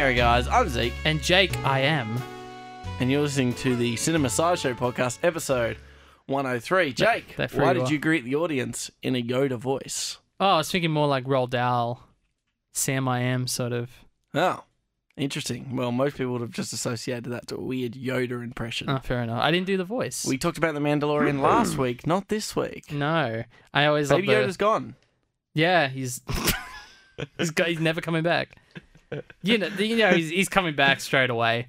Gary, guys. I'm Zeke, And Jake, I am. and you're listening to the Cinema Sideshow podcast, episode 103. Jake, why did you greet the audience in a Yoda voice? Oh, I was thinking more like Roald Dahl, Sam I am sort of. Oh, interesting. Well, most people would have just associated that to a weird Yoda impression. Oh, fair enough. I didn't do the voice. We talked about The Mandalorian last week, not this week. no, I always Baby love the- Yoda's gone. Yeah, he's he's got, he's never coming back. You know, you know he's he's coming back straight away.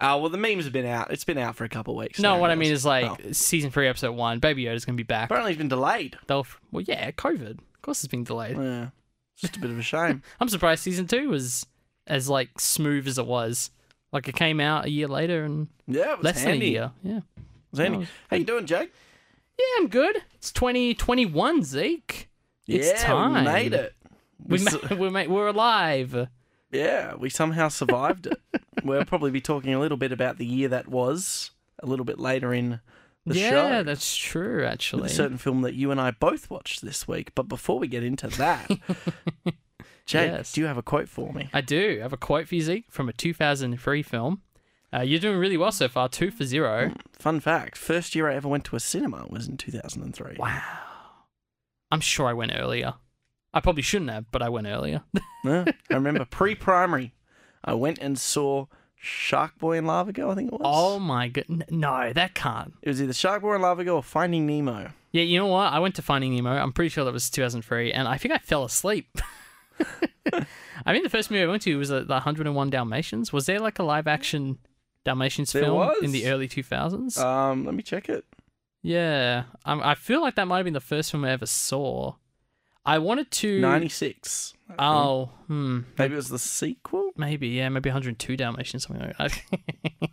Oh, well, the memes have been out. It's been out for a couple of weeks. No, now, what I mean is like Oh. season three, episode one. Baby Yoda's gonna be back. Apparently, it's been delayed. They'll well, yeah, COVID. Of course, it's been delayed. Yeah. It's just a bit of a shame. I'm surprised season two was as like smooth as it was. Like it came out a year later and Yeah, was less handy. than a year. Yeah. It was handy. Oh. How you doing, Jake? Yeah, I'm good. It's 2021, Zeke. It's yeah, time. we made it. We We ma- ma- we're alive. Yeah, we somehow survived it. we'll probably be talking a little bit about the year that was a little bit later in the yeah, show. Yeah, that's true, actually. a certain film that you and I both watched this week. But before we get into that, Jake, Yes. do you have a quote for me? I do I have a quote for you, Zeke, from a 2003 film. Uh, you're doing really well so far, two for zero. Fun fact: first year I ever went to a cinema was in 2003. Wow. I'm sure I went earlier. I probably shouldn't have, but I went earlier. Yeah, I remember pre-primary. I went and saw Shark Boy and Lava Girl. I think it was. oh my god. No, that can't. It was either Shark Boy and Lava Girl or Finding Nemo. Yeah, you know what? I went to Finding Nemo. I'm pretty sure that was 2003, and I think I fell asleep. I mean, the first movie I went to was uh, the 101 Dalmatians. Was there like a live action Dalmatians There film in the early 2000s? Um, let me check it. yeah, um, I feel like that might have been the first film I ever saw. I wanted to. 96. Oh, hmm. Maybe it was the sequel? Maybe, yeah, maybe 102 Dalmatians, something like that.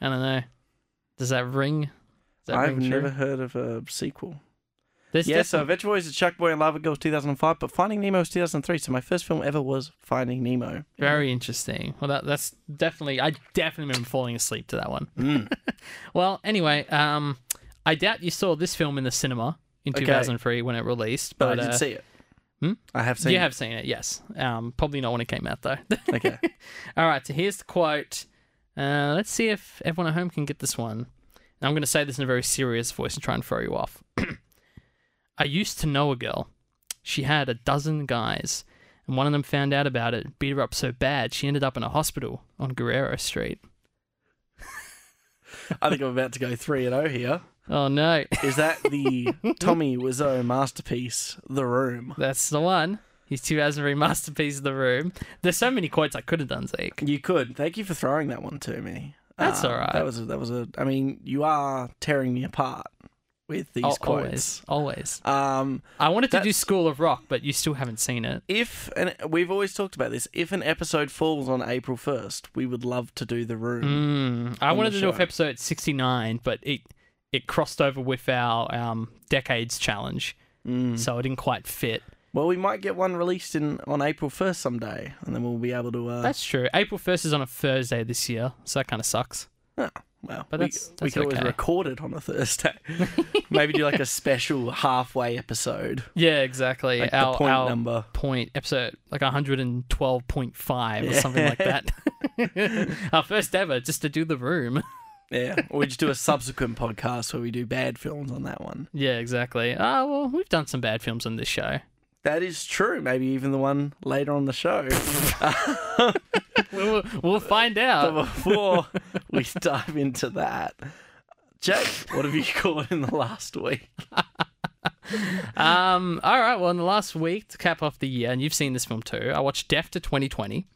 I don't know. Does that ring? Does that I've ring true? never heard of a sequel. There's yeah, so Adventure Boys is Shark Boy and Lava Girl was 2005, but Finding Nemo was 2003. So my first film ever was Finding Nemo. Very interesting. Well, that that's definitely. I definitely remember falling asleep to that one. Mm. Well, anyway, um, I doubt you saw this film in the cinema in Okay. 2003 when it released, But, but, I did uh, see it. hmm? I have seen you it. have seen it. Yes. Um, probably not when it came out though. Okay. All right. So here's the quote. Uh, let's see if everyone at home can get this one. And I'm going to say this in a very serious voice and try and throw you off. I used to know a girl. She had a dozen guys, and one of them found out about it, beat her up so bad she ended up in a hospital on Guerrero Street. I think I'm about to go 3 and 0 here. Oh no, Is that the Tommy Wiseau masterpiece, The Room? that's the one. His 2003 masterpiece, The Room. There's so many quotes I could have done, Zeke. You could. Thank you for throwing that one to me. That's Um, all right. That was a, that was a. I mean, you are tearing me apart with these Al- quotes. always, always. Um, I wanted to do School of Rock, but you still haven't seen it. if and we've always talked about this, if an episode falls on April first, we would love to do the room. Mm, I wanted the to do show. for episode 69, but it it crossed over with our um, decades challenge, Mm. so it didn't quite fit. Well, we might get one released in on April first someday, and then we'll be able to. Uh, That's true. April 1st is on a Thursday this year, so that kind of sucks. oh, well, but we, that's- we could always record it on a Thursday. Maybe do like a special halfway episode, Yeah, exactly. like our point our number. point episode like 112.5 or Yeah. something like that. our first ever, just to do the room. Yeah, or we just do a subsequent podcast where we do bad films on that one. Yeah, exactly. Ah, well, we've done some bad films on this show. That is true. Maybe even the one later on the show. we'll, we'll find but out. before we dive into that, Jake, what have you caught in the last week? Um, all right. Well, in the last week to cap off the year, and you've seen this film too. I watched Death to 2020.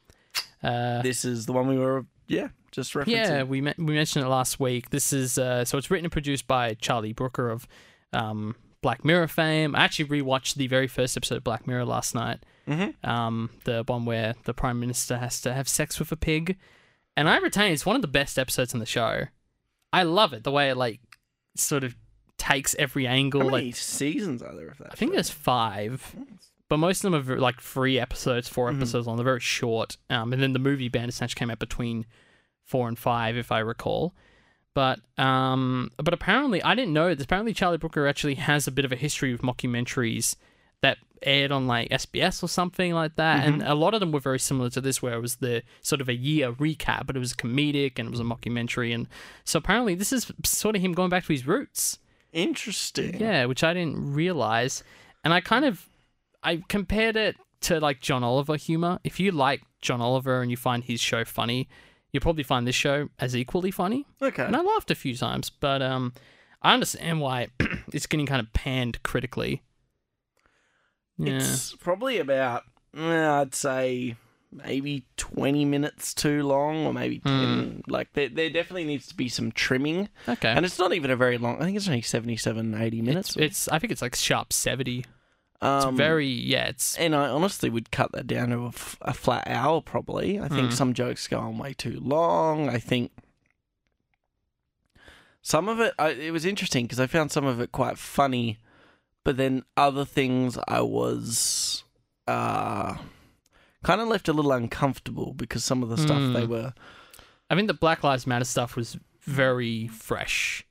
Uh, This is the one we were, yeah, just referencing. yeah, we me- we mentioned it last week. This is uh, so it's written and produced by Charlie Brooker of um, Black Mirror fame. I actually rewatched the very first episode of Black Mirror last night. Mm-hmm. Um, the one where the prime minister has to have sex with a pig, and I retain it's one of the best episodes in the show. I love it the way it like sort of takes every angle. How like many seasons are there of that? I think show? there's five, but most of them are ver- like three episodes, 4 Mhm. episodes long. They're very short. Um, and then the movie Bandersnatch came out between four and five, if I recall. But um, but apparently I didn't know this. Apparently Charlie Brooker actually has a bit of a history with mockumentaries that aired on like SBS or something like that, and a lot of them were very similar to this, where it was the sort of a year recap, but it was comedic and it was a mockumentary, and so apparently this is sort of him going back to his roots. Interesting. Yeah, which I didn't realize. And I kind of I compared it to like John Oliver humor. If you like John Oliver and you find his show funny, you'll probably find this show as equally funny. Okay. And I laughed a few times, but um I understand why it's getting kind of panned critically. Yeah. It's probably about, eh, I'd say, maybe 20 minutes too long, or maybe 10. Like, there, there definitely needs to be some trimming. okay. And it's not even a very long, I think it's only 77, 80 minutes. it's, it's I think it's like sharp 70. It's um, very yeah, it's And I honestly would cut that down to a, f- a flat hour, probably. I think Mm. some jokes go on way too long. I think some of it, I, it was interesting because I found some of it quite funny, but then other things I was uh, kind of left a little uncomfortable because some of the stuff they Mm. were. I think the Black Lives Matter stuff was very fresh.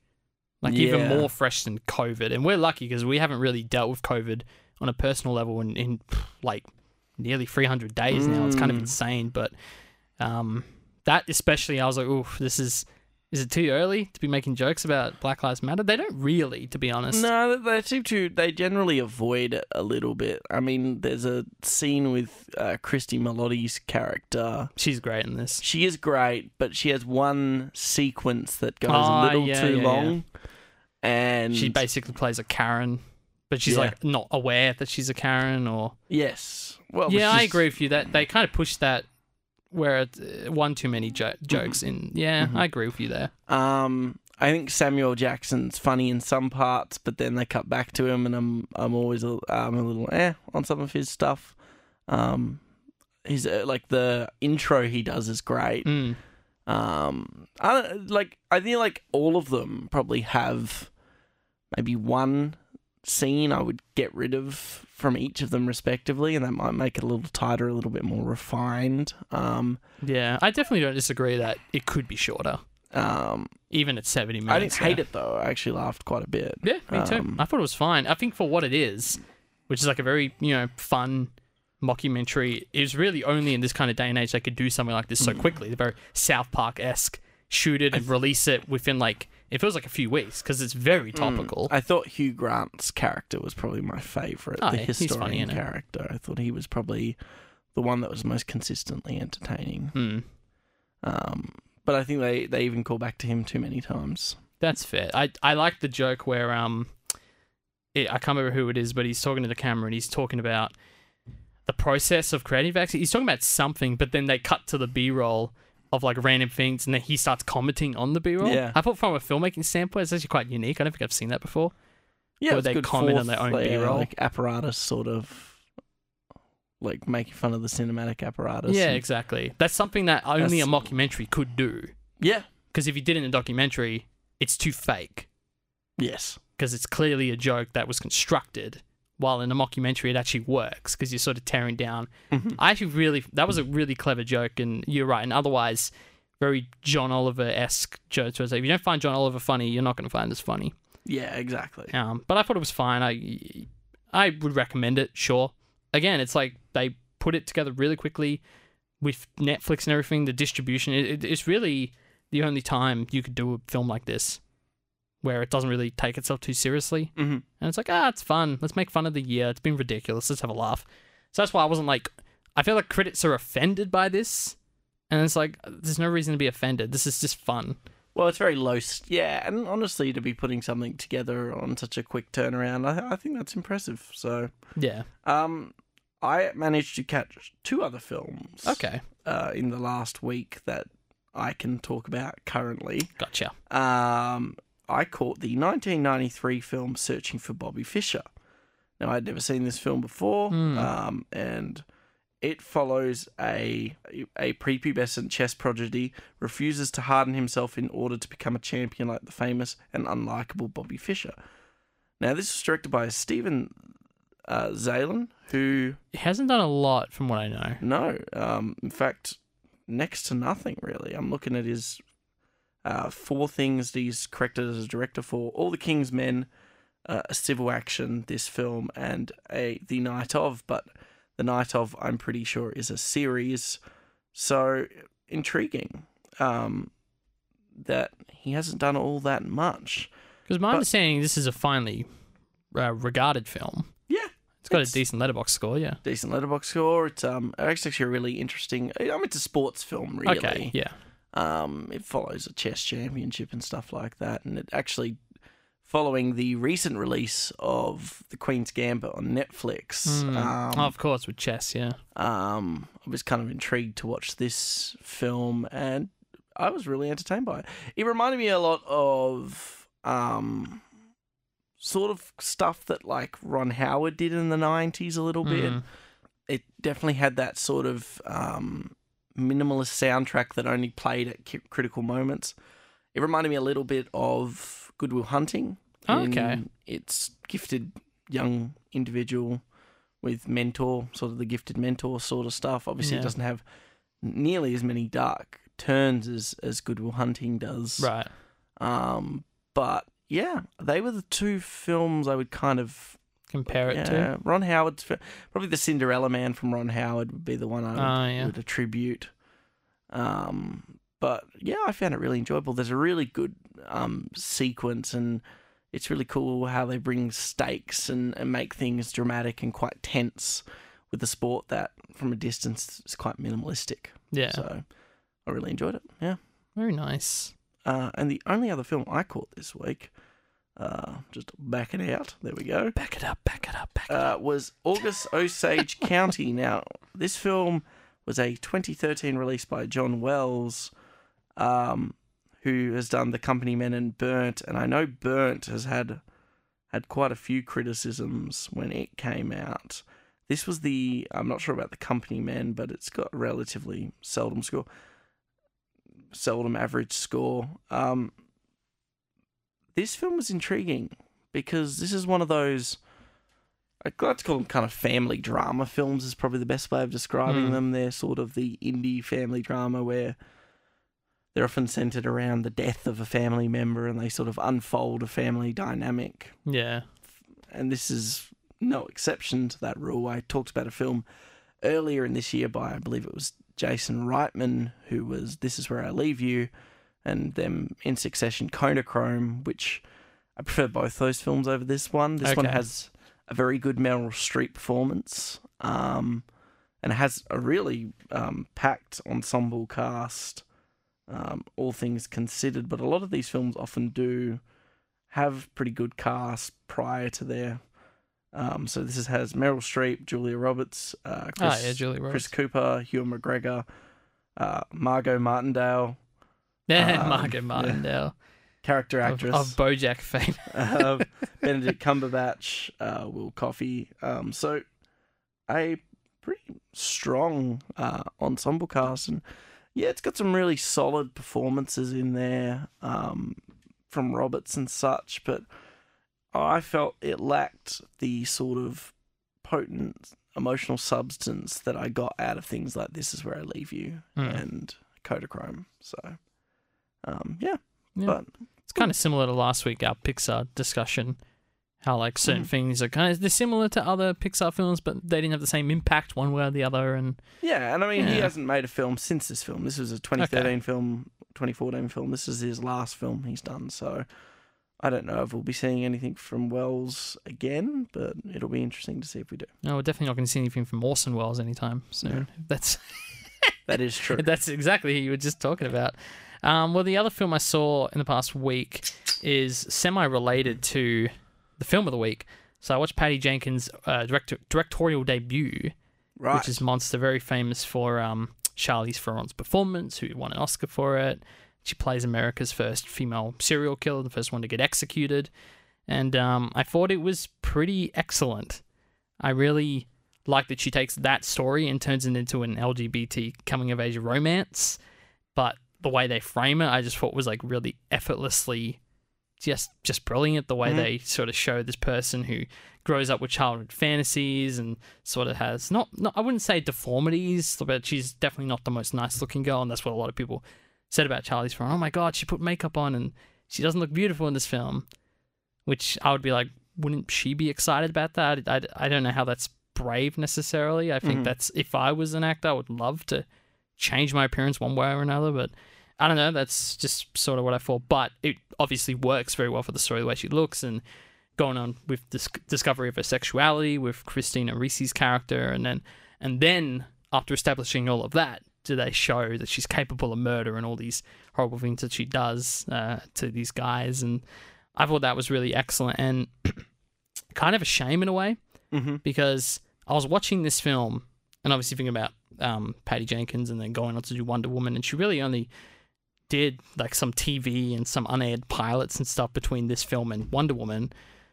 Like even more fresh than COVID. And we're lucky because we haven't really dealt with COVID on a personal level in, in like nearly 300 days now. It's kind of Mm. insane. But um, that especially, I was like, oh, this is. Is it too early to be making jokes about Black Lives Matter? They don't really, to be honest. No, they- seem to. They generally avoid it a little bit. I mean, there's a scene with uh, Cristin Milioti's character She's great in this. She is great, but she has one sequence that goes Ah, a little yeah, too yeah, long. And She basically plays a Karen, but she's Yeah. like not aware that she's a Karen or yes, well, yeah, I agree with you that they kind of push that where it, uh, one too many jo- jokes in. Yeah, Mhm. I agree with you there. Um, I think Samuel Jackson's funny in some parts, but then they cut back to him, and I'm I'm always a, I'm a little eh on some of his stuff. Um, he's uh, like the intro he does is great. Mm. Um, I don't, like I think like all of them probably have maybe one scene I would get rid of from each of them respectively, and that might make it a little tighter, a little bit more refined. Um, Yeah, I definitely don't disagree that it could be shorter, um, even at seventy minutes, I didn't hate it though. I actually laughed quite a bit. Yeah, me too. Um, I thought it was fine. I think for what it is, which is like a very you know fun mockumentary, it was really only in this kind of day and age they could do something like this so Mm. quickly. They're very South Park esque. Shoot it and release it within like it feels like a few weeks because it's very topical. Mm, I thought Hugh Grant's character was probably my favourite. Oh, the yeah, he's funny, historian isn't character. I thought he was probably the one that was most consistently entertaining. Hmm. Um, but I think they, they even call back to him too many times. That's fair. I I like the joke where um, it, I can't remember who it is, but he's talking to the camera and he's talking about the process of creating vaccine. He's talking about something, but then they cut to the B roll of like random things, and then he starts commenting on the B roll. Yeah. I thought from a filmmaking standpoint, it's actually quite unique. I don't think I've seen that before. Yeah, Where they comment on their own layer, B-roll. like apparatus, sort of like making fun of the cinematic apparatus. yeah, exactly. That's something that only a mockumentary could do. yeah, Because if you did it in a documentary, it's too fake. yes, because it's clearly a joke that was constructed. While in a mockumentary, it actually works because you're sort of tearing down. Mhm. I actually really that was a really clever joke, and you're right. And otherwise, very John Oliver esque jokes. If you don't find John Oliver funny, you're not going to find this funny. yeah, exactly. Um, but I thought it was fine. I I would recommend it. Sure. Again, it's like they put it together really quickly with Netflix and everything. The distribution. It, it, it's really the only time you could do a film like this where it doesn't really take itself too seriously. hmm And it's like, ah, it's fun. Let's make fun of the year. It's been ridiculous. Let's have a laugh. So that's why I wasn't like, I feel like critics are offended by this. And it's like, there's no reason to be offended. This is just fun. Well, it's very low. s yeah, and honestly, to be putting something together on such a quick turnaround, I, I think that's impressive. So, Yeah. um, I managed to catch two other films. Okay. Uh, in the last week that I can talk about currently. Gotcha. Um, I caught the 1993 film Searching for Bobby Fischer. Now, I'd never seen this film before, Hmm. um, and it follows a a prepubescent chess prodigy refuses to harden himself in order to become a champion like the famous and unlikable Bobby Fischer. Now, this was directed by Steven uh, Zaillian, who He hasn't done a lot from what I know. no, um, in fact, next to nothing really. I'm looking at his uh, four things that he's corrected as a director for: All the King's Men, uh, a civil action. This film and a the night of, but the night of I'm pretty sure is a series. So intriguing. Um, that he hasn't done all that much. Because my But- understanding, this is a finely uh, regarded film. Yeah, It's got It's- a decent Letterboxd score, yeah. decent Letterboxd score. It's um it's actually a really interesting. I mean, it's a sports film, really. Okay, yeah. Um, it follows a chess championship and stuff like that, and it actually following the recent release of The Queen's Gambit on Netflix. Mm. Um, oh, of course, with chess, yeah. um, I was kind of intrigued to watch this film, and I was really entertained by it. It reminded me a lot of um, sort of stuff that like Ron Howard did in the '90s a little bit. Mm. It definitely had that sort of um, minimalist soundtrack that only played at critical moments. It reminded me a little bit of Good Will Hunting. Oh, okay. Its gifted young individual with mentor, sort of the gifted mentor sort of stuff. Obviously, Yeah. it doesn't have nearly as many dark turns as, as Good Will Hunting does. Right. Um, but yeah, they were the two films I would kind of Compare it yeah, to. Ron Howard's probably the Cinderella Man from Ron Howard would be the one I would, Oh, yeah. would attribute. Um, but yeah, I found it really enjoyable. There's a really good um sequence, and it's really cool how they bring stakes and, and make things dramatic and quite tense with the sport that from a distance is quite minimalistic. Yeah. So I really enjoyed it. Yeah. Very nice. Uh, and the only other film I caught this week, uh, just it out. There we go Back it up, back it up, back it uh, up. was August Osage County. Now, this film was a 2013 release by John Wells, um, who has done The Company Men and Burnt, and I know Burnt has had had quite a few criticisms when it came out. This was the I'm not sure about The Company Men, but it's got a relatively seldom score, seldom average score. Um, this film was intriguing because this is one of those. I'd like to call them kind of family drama films is probably the best way of describing Hmm. them. They're sort of the indie family drama where they're often centered around the death of a family member and they sort of unfold a family dynamic. Yeah. And this is no exception to that rule. I talked about a film earlier in this year by, I believe it was Jason Reitman, who was This Is Where I Leave You, and them in succession Chrome, which I prefer both those films over this one. This one has a very good Meryl Streep performance, um, and has a really um, packed ensemble cast, um, all things considered. But a lot of these films often do have pretty good cast prior to their. Um, so this is, has Meryl Streep, Julia Roberts, uh, Chris, ah, yeah, Julie Roberts. Chris Cooper, Ewan McGregor, uh, Margot Martindale, yeah, um, Margaret yeah. Martindale. character Of, actress. of Bojack fame. uh, Benedict Cumberbatch, uh, Will Coffey. Um, so a pretty strong uh, ensemble cast, and yeah, it's got some really solid performances in there um, from Roberts and such. But I felt it lacked the sort of potent emotional substance that I got out of things like "This Is Where I Leave You" Mm. and Kodachrome. So, um, yeah, Yeah. but It's kind of similar to last week our Pixar discussion. How like certain Mm. things are kind of they're similar to other Pixar films, but they didn't have the same impact one way or the other. And Yeah, and I mean, he hasn't made a film since this film. This was a 2013 film, 2014 film. This is his last film he's done. So I don't know if we'll be seeing anything from Wells again, but it'll be interesting to see if we do. no, we're definitely not going to see anything from Orson Welles anytime soon. That's That is true. That's exactly who you were just talking about. Um, well, the other film I saw in the past week is semi-related to the film of the week. So I watched Patty Jenkins' uh, director- directorial debut, right. which is Monster, very famous for um, Charlize Theron's performance, who won an Oscar for it. She plays America's first female serial killer, the first one to get executed. And um, I thought it was pretty excellent. I really like that she takes that story and turns it into an LGBT coming of age romance. But the way they frame it, I just thought was like really effortlessly just just brilliant the way Mhm. they sort of show this person who grows up with childhood fantasies and sort of has not, not I wouldn't say deformities, but she's definitely not the most nice looking girl, and that's what a lot of people said about Charlize Theron. Oh my god, she put makeup on and she doesn't look beautiful in this film. Which I would be like, wouldn't she be excited about that? I, I, I don't know how that's brave necessarily. I think Mhm. that's if I was an actor, I would love to change my appearance one way or another, but I don't know. That's just sort of what I thought. But it obviously works very well for the story, the way she looks, and going on with this discovery of her sexuality with Christina Ricci's character, and then and then after establishing all of that, do they show that she's capable of murder and all these horrible things that she does uh, to these guys? And I thought that was really excellent and kind of a shame in a way Mm-hmm. because I was watching this film and obviously thinking about um, Patty Jenkins and then going on to do Wonder Woman, and she really only did like some TV and some unaired pilots and stuff between this film and Wonder Woman.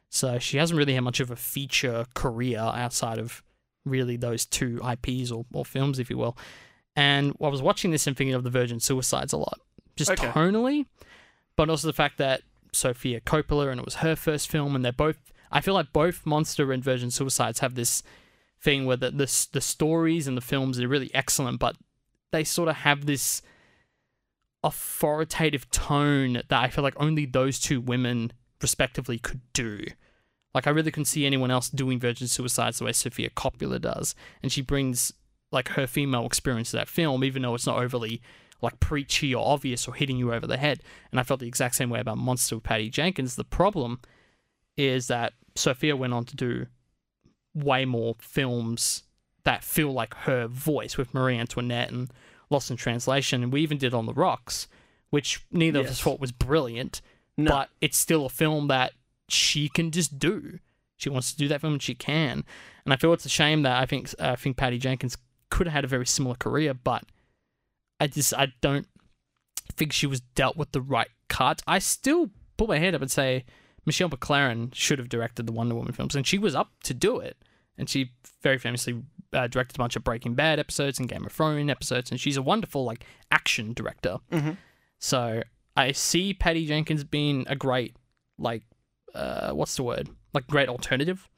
So she hasn't really had much of a feature career outside of really those two IPs or, or films, if you will. And I was watching this and thinking of the Virgin Suicides a lot, just Okay. tonally, but also the fact that Sofia Coppola and it was her first film, and they're both. I feel like both Monster and Virgin Suicides have this thing where the the, the stories and the films are really excellent, but they sort of have this authoritative tone that I feel like only those two women respectively could do. Like I really couldn't see anyone else doing Virgin Suicides the way Sofia Coppola does, and she brings like her female experience to that film, even though it's not overly like preachy or obvious or hitting you over the head. And I felt the exact same way about Monster with Patty Jenkins. The problem is that Sofia went on to do way more films that feel like her voice with Marie Antoinette and Lost in Translation, and we even did On the Rocks, which neither of us thought was brilliant, No. but it's still a film that she can just do. She wants to do that film, and she can. And I feel it's a shame that I think I think Patty Jenkins could have had a very similar career, but I just I don't think she was dealt with the right cut. I still put my hand up and say Michelle MacLaren should have directed the Wonder Woman films, and she was up to do it. And she very famously uh, directed a bunch of Breaking Bad episodes and Game of Thrones episodes, and she's a wonderful like action director. Mhm. So I see Patty Jenkins being a great like uh, what's the word like great alternative,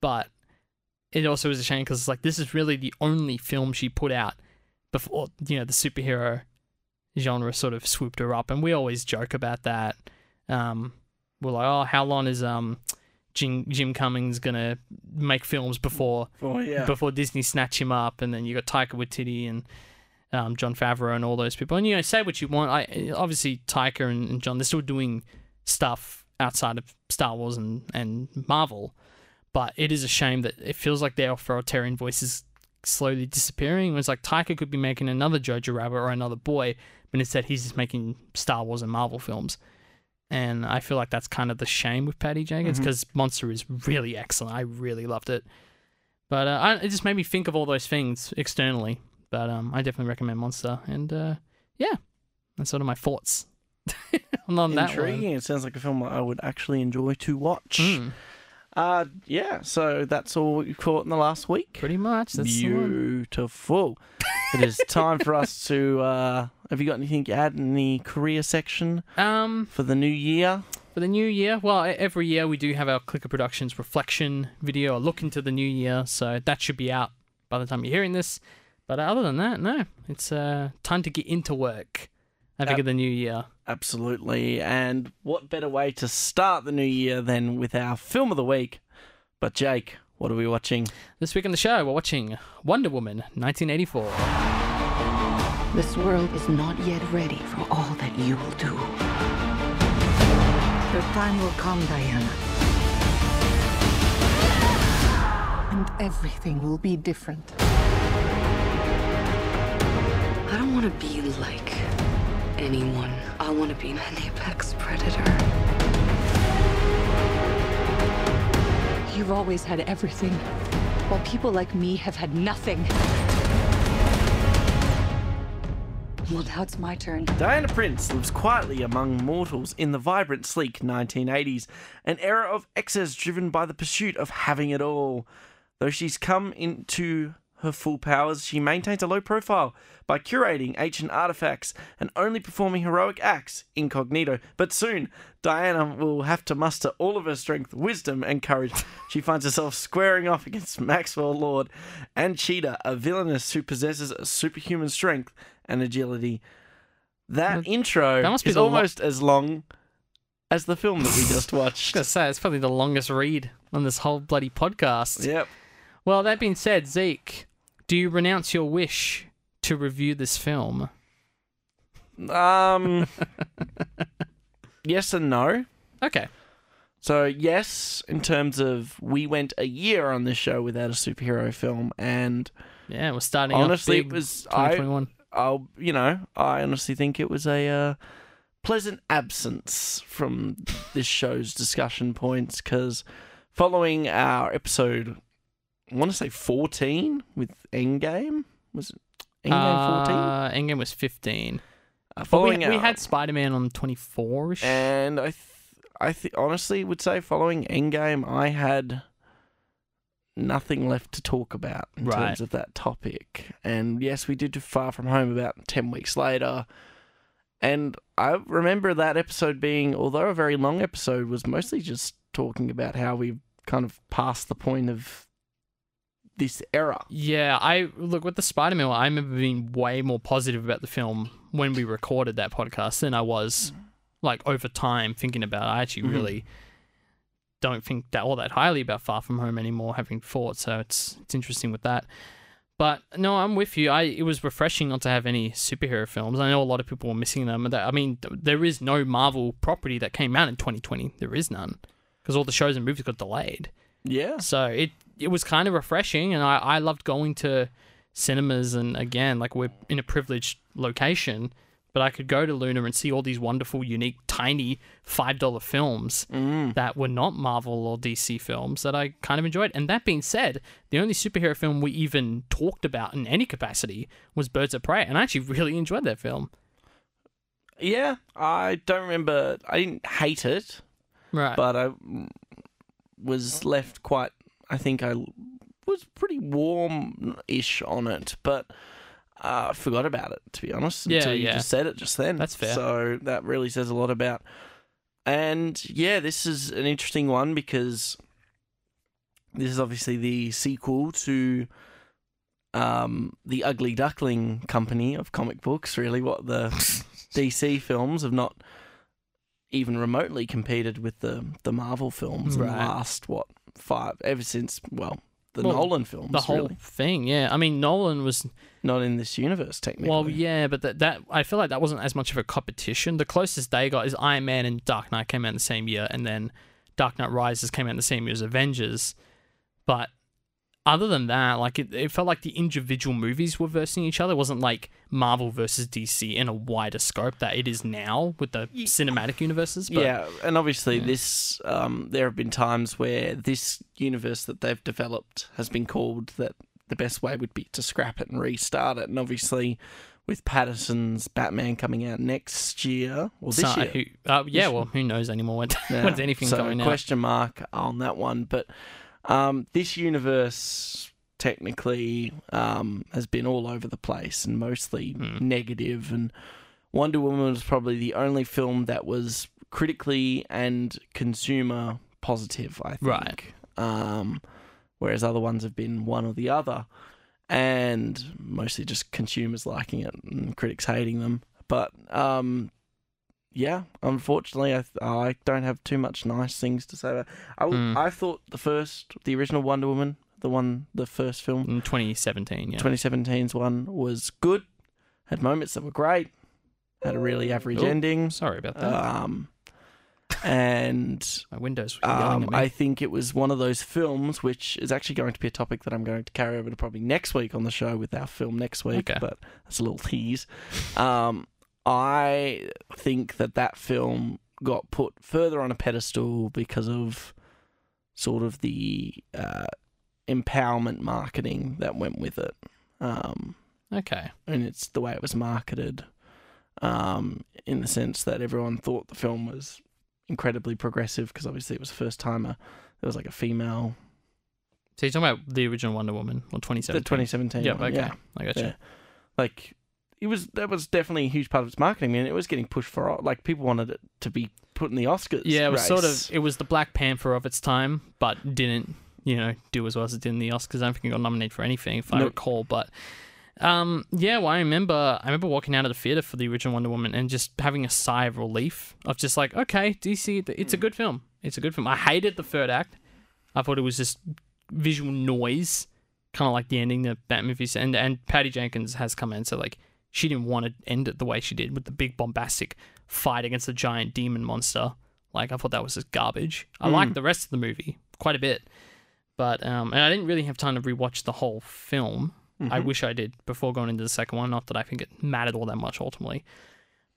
but it also is a shame because it's like this is really the only film she put out before you know the superhero genre sort of swooped her up, and we always joke about that. Um, we're like, oh, how long is um Jim, Jim Cummings gonna make films before Oh yeah. before Disney snatch him up, and then you got Taika Waititi and um, Jon Favreau and all those people. And you know, say what you want. I obviously Taika and, and Jon they're still doing stuff outside of Star Wars and and Marvel, but it is a shame that it feels like their authoritarian voice is slowly disappearing. It's like Taika could be making another Jojo Rabbit or another Boy, but instead he's just making Star Wars and Marvel films. And I feel like that's kind of the shame with Patty Jenkins because Monster is really excellent. I really loved it. But uh, I, it just made me think of all those things externally. But um, I definitely recommend Monster. And uh, yeah, that's sort of my thoughts on that. Intriguing. It sounds like a film I would actually enjoy to watch. Mm, Uh, yeah. So that's all we've caught in the last week. pretty much. That's. Beautiful. it is time for us to. Uh, have you got anything to add in the career section Um, for the new year? for the new year, well, every year we do have our Clicker Productions reflection video, a look into the new year. So that should be out by the time you're hearing this. But other than that, no, it's uh, time to get into work. I think of the new year. Absolutely. And what better way to start the new year than with our film of the week? But Jake, what are we watching? This week on the show, we're watching Wonder Woman 1984. This world is not yet ready for all that you will do. Your time will come, Diana. And everything will be different. I don't want to be like anyone. I want to be an apex predator. You've always had everything, while people like me have had nothing. Well, now it's my turn. Diana Prince lives quietly among mortals in the vibrant, sleek 1980s, an era of excess driven by the pursuit of having it all. Though she's come into her full powers, she maintains a low profile by curating ancient artifacts and only performing heroic acts incognito. But soon, Diana will have to muster all of her strength, wisdom, and courage. She finds herself squaring off against Maxwell Lord and Cheetah, a villainess who possesses a superhuman strength and agility. That That- intro that must be is the lo- almost as long as the film that we just watched. I was say it's probably the longest read on this whole bloody podcast. Yep. Well, that being said, Zeke, do you renounce your wish to review this film? Um. yes and no. Okay. So yes, in terms of we went a year on this show without a superhero film, and Yeah, we're starting. honestly, off it was I. I'll you know I honestly think it was a uh, pleasant absence from this show's discussion points because following our episode, I want to say fourteen with Endgame was it Endgame fourteen? Uh, Endgame was 15. Uh, But we, following we had Spider Man on 24 ish. and I th- I th- honestly would say following Endgame, I had nothing left to talk about in Right. terms of that topic. And yes, we did do Far From Home about ten weeks later. And I remember that episode being, although a very long episode, was mostly just talking about how we've kind of passed the point of this era. Yeah, I look with the Spider Man. I remember being way more positive about the film when we recorded that podcast than I was like over time thinking about. it. I actually Mhm. really don't think that all that highly about Far From Home anymore, having fought. So it's it's interesting with that. But no, I'm with you. I it was refreshing not to have any superhero films. I know a lot of people were missing them. that- I mean, there is no Marvel property that came out in 2020. There is none because all the shows and movies got delayed. Yeah. So it it was kind of refreshing, and I, I loved going to cinemas. And again, like we're in a privileged location, but I could go to Luna and see all these wonderful, unique, tiny five dollar films Mm. that were not Marvel or DC films that I kind of enjoyed. And that being said, the only superhero film we even talked about in any capacity was Birds of Prey, and I actually really enjoyed that film. Yeah. I don't remember. I didn't hate it. Right. but I was left quite. I think I was pretty warm-ish on it, but uh, I forgot about it to be honest. Yeah, until you yeah. just said it just then. That's fair. So that really says a lot about. And yeah, this is an interesting one because this is obviously the sequel to um, the Ugly Duckling Company of comic books. Really, what the DC films have not even remotely competed with the the Marvel films in the Right. last what five ever since well the Well, Nolan films the whole really thing, yeah. I mean, Nolan was not in this universe technically. Well, yeah, but that, that I feel like that wasn't as much of a competition. The closest they got is Iron Man and Dark Knight came out in the same year, and then Dark Knight Rises came out in the same year as Avengers. But other than that, like it, it felt like the individual movies were versing each other. It wasn't like Marvel versus DC in a wider scope that it is now with the cinematic universes. But yeah, and obviously yeah. this um, there have been times where this universe that they've developed has been called that the best way would be to scrap it and restart it, and obviously with Pattinson's Batman coming out next year or this so- year. who, uh, yeah, well, who knows anymore when, Yeah. when's anything so coming out? question mark on that one, but um, this universe technically um, has been all over the place and mostly Hmm. negative. And Wonder Woman was probably the only film that was critically and consumer positive. I think. Right. Um, whereas other ones have been one or the other, and mostly just consumers liking it and critics hating them. But um, yeah, unfortunately, I I don't have too much nice things to say. About. I w- Mm. I thought the first, the original Wonder Woman, the one, the first film, in 2017, yeah. 2017's one was good. Had moments that were great. Had a really average Ooh. ending. Sorry about that. Um, and My windows um. I think it was one of those films which is actually going to be a topic that I'm going to carry over to probably next week on the show with our film next week. Okay. But that's a little tease. Um, I think that that film got put further on a pedestal because of sort of the uh, empowerment marketing that went with it. Um, okay. and it's the way it was marketed um, in the sense that everyone thought the film was incredibly progressive because obviously it was the first time a, there was like a female So you're talking about the original Wonder Woman or 2017? the 2017 Yep, one, okay. yeah I got you. Yeah. like it was that was definitely a huge part of its marketing mean it was getting pushed for like people wanted it to be put in the Oscars Yeah, it was sort of it was the Black Panther of its time, but didn't you know do as well as it did in the Oscars. I don't think it got nominated for anything if I Nope. recall. But Um, yeah, well, I remember I remember walking out of the theater for the original Wonder Woman and just having a sigh of relief of just like, okay, DC, it's a good film. It's a good film. I hated the third act. I thought it was just visual noise, kind of like the ending that Batman movies. And and Patty Jenkins has come in, so like she didn't want to end it the way she did with the big bombastic fight against the giant demon monster. Like I thought that was just garbage. I liked the rest of the movie quite a bit, but um, and I didn't really have time to rewatch the whole film. I wish I did before going into the second one. Not that I think it mattered all that much ultimately,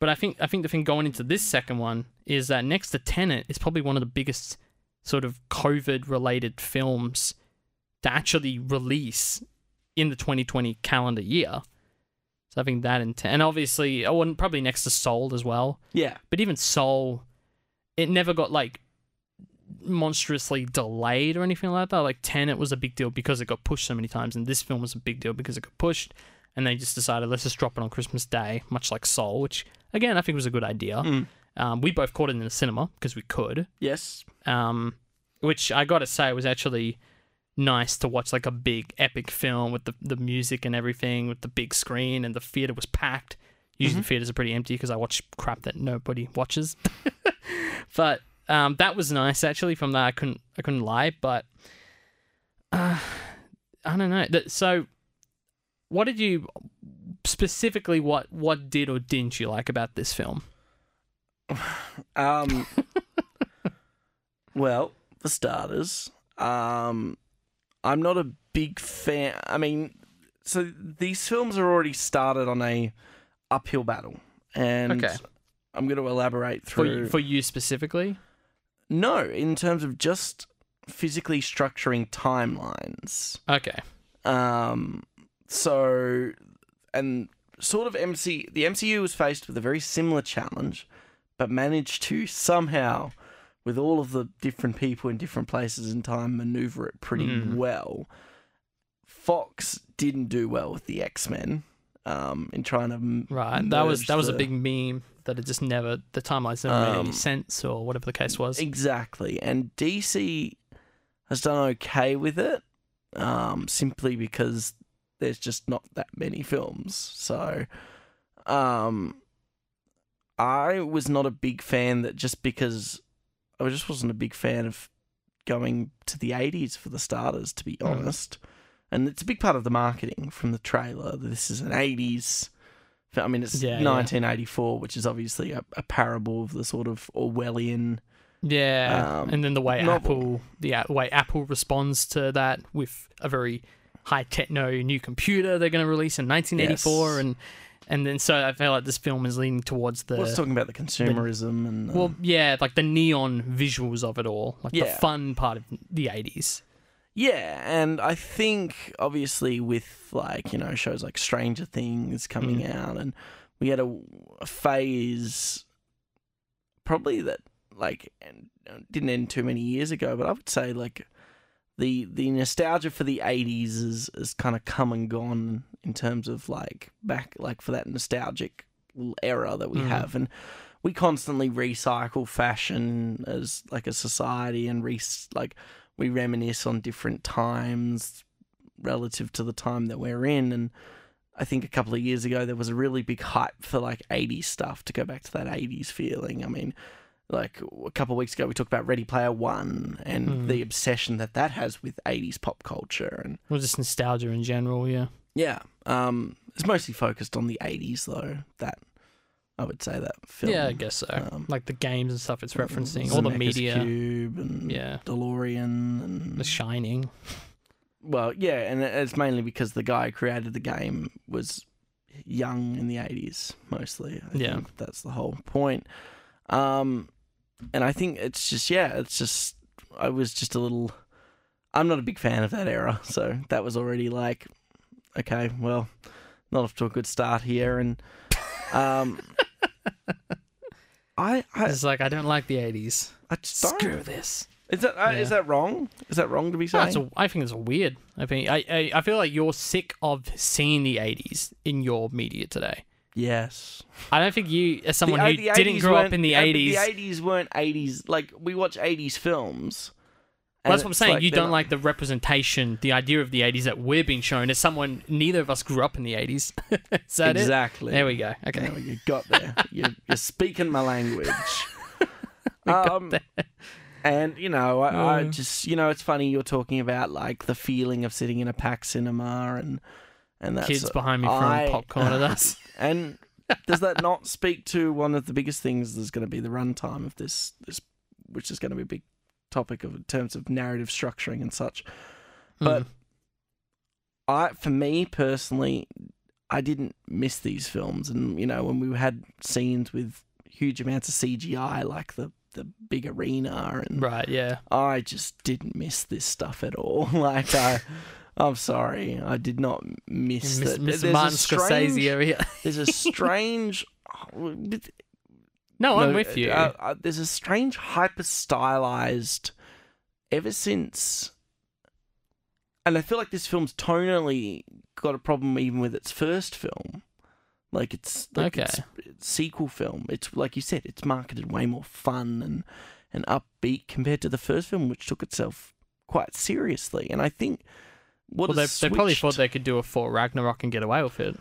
but I think I think the thing going into this second one is that next to Tenet is probably one of the biggest sort of COVID related films to actually release in the 2020 calendar year. So I think that and and obviously oh and probably next to Soul as well. Yeah. But even Soul, it never got like monstrously delayed or anything like that. Like ten, it was a big deal because it got pushed so many times, and this film was a big deal because it got pushed. And they just decided let's just drop it on Christmas Day, much like Soul, which again I think was a good idea. Um, we both caught it in the cinema because we could, Yes. um, which I gotta say was actually nice to watch like a big epic film with the the music and everything with the big screen and the theater was packed. Usually theaters are pretty empty because I watch crap that nobody watches. but um, that was nice actually. From that, I couldn't I couldn't lie. But uh, I don't know. So, what did you specifically what what did or didn't you like about this film? Um. well, for starters, um, I'm not a big fan. I mean, so these films are already started on a uphill battle, and Okay. I'm going to elaborate For through. you, for you specifically? no, in terms of just physically structuring timelines. Okay. Um, so, and sort of MC, the MCU was faced with a very similar challenge, but managed to somehow, with all of the different people in different places in time, maneuver it pretty Mm. well. Fox didn't do well with the X Men. Um, in trying to Right. That was that was a big meme that it just never the timelines never made any Um, sense or whatever the case was. Exactly. And DC has done okay with it, um, simply because there's just not that many films. So, um, I was not a big fan that just because I just wasn't a big fan of going to the 80s for the starters, to be Mm. honest. And it's a big part of the marketing from the trailer. That this is an 80s. I mean, it's Yeah, yeah. 1984, which is obviously a, a parable of the sort of Orwellian. Yeah, um, and then the way novel. Apple, the way Apple responds to that with a very high techno new computer they're going to release in 1984, Yes. and and then so I feel like this film is leaning towards the Well, it's talking about the consumerism and. uh, well, yeah, like the neon visuals of it all, like the fun part of the 80s. Yeah, and I think obviously with like you know shows like Stranger Things coming Mm. out, and we had a, a phase probably that like didn't end too many years ago, but I would say like the the nostalgia for the '80s is is kind of come and gone in terms of like back like for that nostalgic era that we Mm. have, and we constantly recycle fashion as like a society and re like we reminisce on different times relative to the time that we're in and I think a couple of years ago there was a really big hype for like 80s stuff to go back to that 80s feeling. I mean, like a couple of weeks ago we talked about Ready Player 1 and Mm. the obsession that that has with 80s pop culture and Well, just nostalgia in general, yeah. yeah, um it's mostly focused on the 80s though. That I would say that film. Yeah, I guess so. um, like the games and stuff it's referencing, all the media, Cube and Yeah. DeLorean and The Shining. Well, yeah, and it's mainly because the guy who created the game was young in the 80s, mostly. I Yeah. think that's the whole point. Um, and I think it's just, yeah, it's just, I was just a little, I'm not a big fan of that era. So that was already like, okay, well, not off to a good start here. And, um, I, I, It's like I don't like the 80s. I just don't. Screw this. Is that, uh, is that wrong? Is that wrong to be No, saying? it's a, I think it's weird. I think I, I I feel like you're sick of seeing the 80s in your media today. Yes. I don't think you, as someone The- who the didn't grow up in the 80s, The 80s weren't 80s. Like, we watch 80s films, Well, that's what I'm it's saying. you don't not- like the representation, the idea of the 80s that we're being shown as someone, neither of us grew up in the 80s. Is that it? exactly. There we go. Okay. There we go. got there. you're, you're speaking my language. Got Um, there. And you know, I, I just you know, it's funny you're talking about like the feeling of sitting in a packed cinema and and that's Kids behind me throwing I- popcorn at us. And does that not speak to one of the biggest things that's going to be the runtime of this this, which is going to be a big topic of in terms of narrative structuring and such. But Mm. I, for me personally, I didn't miss these films, and you know, when we had scenes with huge amounts of CGI, like the the big arena, and right, yeah. I just didn't miss this stuff at all. like I, I'm sorry, I did not miss Miss, that. Miss There's a Martin strange- Scorsese over here. There's a strange. No, I'm with you. uh, uh, there's a strange hyper stylized ever since and I feel like this film's tonally got a problem even with its first film. Like it's like Okay. its, its sequel film. It's like you said, it's marketed way more fun and and upbeat compared to the first film, which took itself quite seriously. And I think what well, they, they probably thought they could do a Thor Ragnarok and get away with it.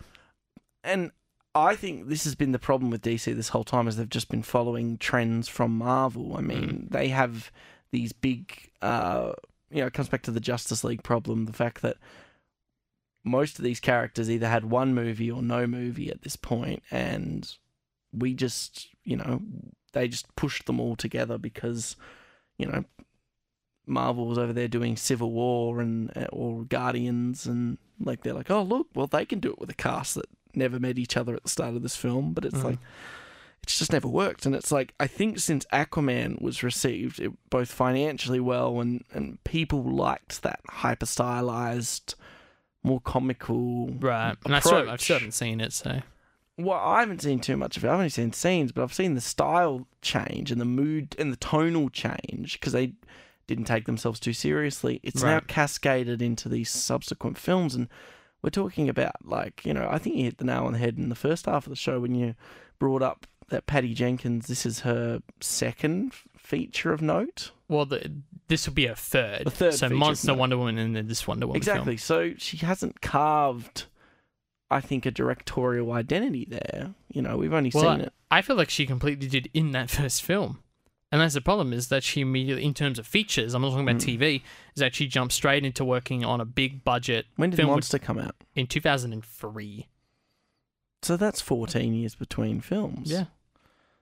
and I think this has been the problem with DC this whole time is they've just been following trends from Marvel. I mean, they have these big uh you know, it comes back to the Justice League problem, the fact that most of these characters either had one movie or no movie at this point and we just, you know, they just pushed them all together because, you know, Marvel was over there doing Civil War and uh, or Guardians and like they're like, "Oh, look, well they can do it with a cast that never met each other at the start of this film, but it's Mhm. like it's just never worked. And it's like I think since Aquaman was received it, both financially well and and people liked that hyper stylized, more comical Right. And I still, I approach. still haven't seen it, so. Well, I haven't seen too much of it. I've only seen scenes, but I've seen the style change and the mood and the tonal change because they didn't take themselves too seriously. It's now cascaded into these subsequent films, and we're talking about like you know I think you hit the nail on the head in the first half of the show when you brought up that Patty Jenkins. This is her second feature of note. Well, the, this will be a third. The third So Monster. Wonder Woman and then this Wonder Woman exactly. film. So she hasn't carved. I think a directorial identity there. You know, we've only Well, seen it. I feel like she completely did in that first film. And that's the problem is that she immediately, in terms of features, I'm not talking about Mm. TV, is that she jumped straight into working on a big budget When did Monster come out? in 2003. So that's 14 years between films. Yeah.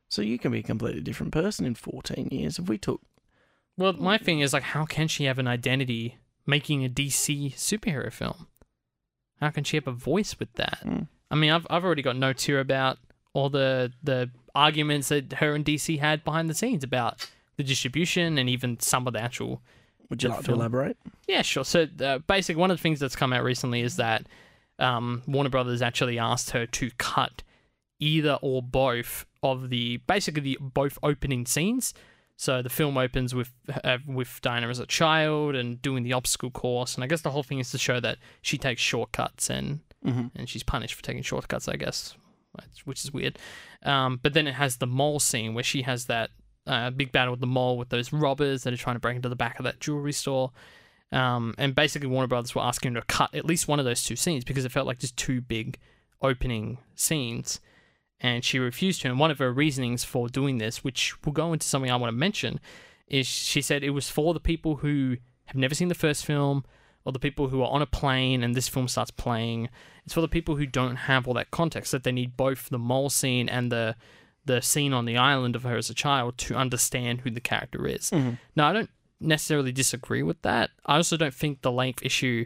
So you can be a completely different person in 14 years. If we took. Well, my thing is like, how can she have an identity making a DC superhero film? How can she have a voice with that? Mm. I mean, I've I've already got notes here about all the the arguments that her and DC had behind the scenes about the distribution and even some of the actual. Would you like film. to elaborate? Yeah, sure. So, uh, basically, one of the things that's come out recently is that um, Warner Brothers actually asked her to cut either or both of the basically the both opening scenes. So the film opens with uh, with Diana as a child and doing the obstacle course, and I guess the whole thing is to show that she takes shortcuts and Mm-hmm. and she's punished for taking shortcuts, I guess, which- is weird. Um, but then it has the mall scene where she has that uh, big battle with the mall with those robbers that are trying to break into the back of that jewelry store. Um, and basically, Warner Brothers were asking her to cut at least one of those two scenes because it felt like just two big opening scenes. And she refused to. And one of her reasonings for doing this, which will go into something I want to mention, is she said it was for the people who have never seen the first film or the people who are on a plane and this film starts playing. It's for the people who don't have all that context that they need both the mole scene and the the scene on the island of her as a child to understand who the character is. Mm-hmm. Now, I don't necessarily disagree with that. I also don't think the length issue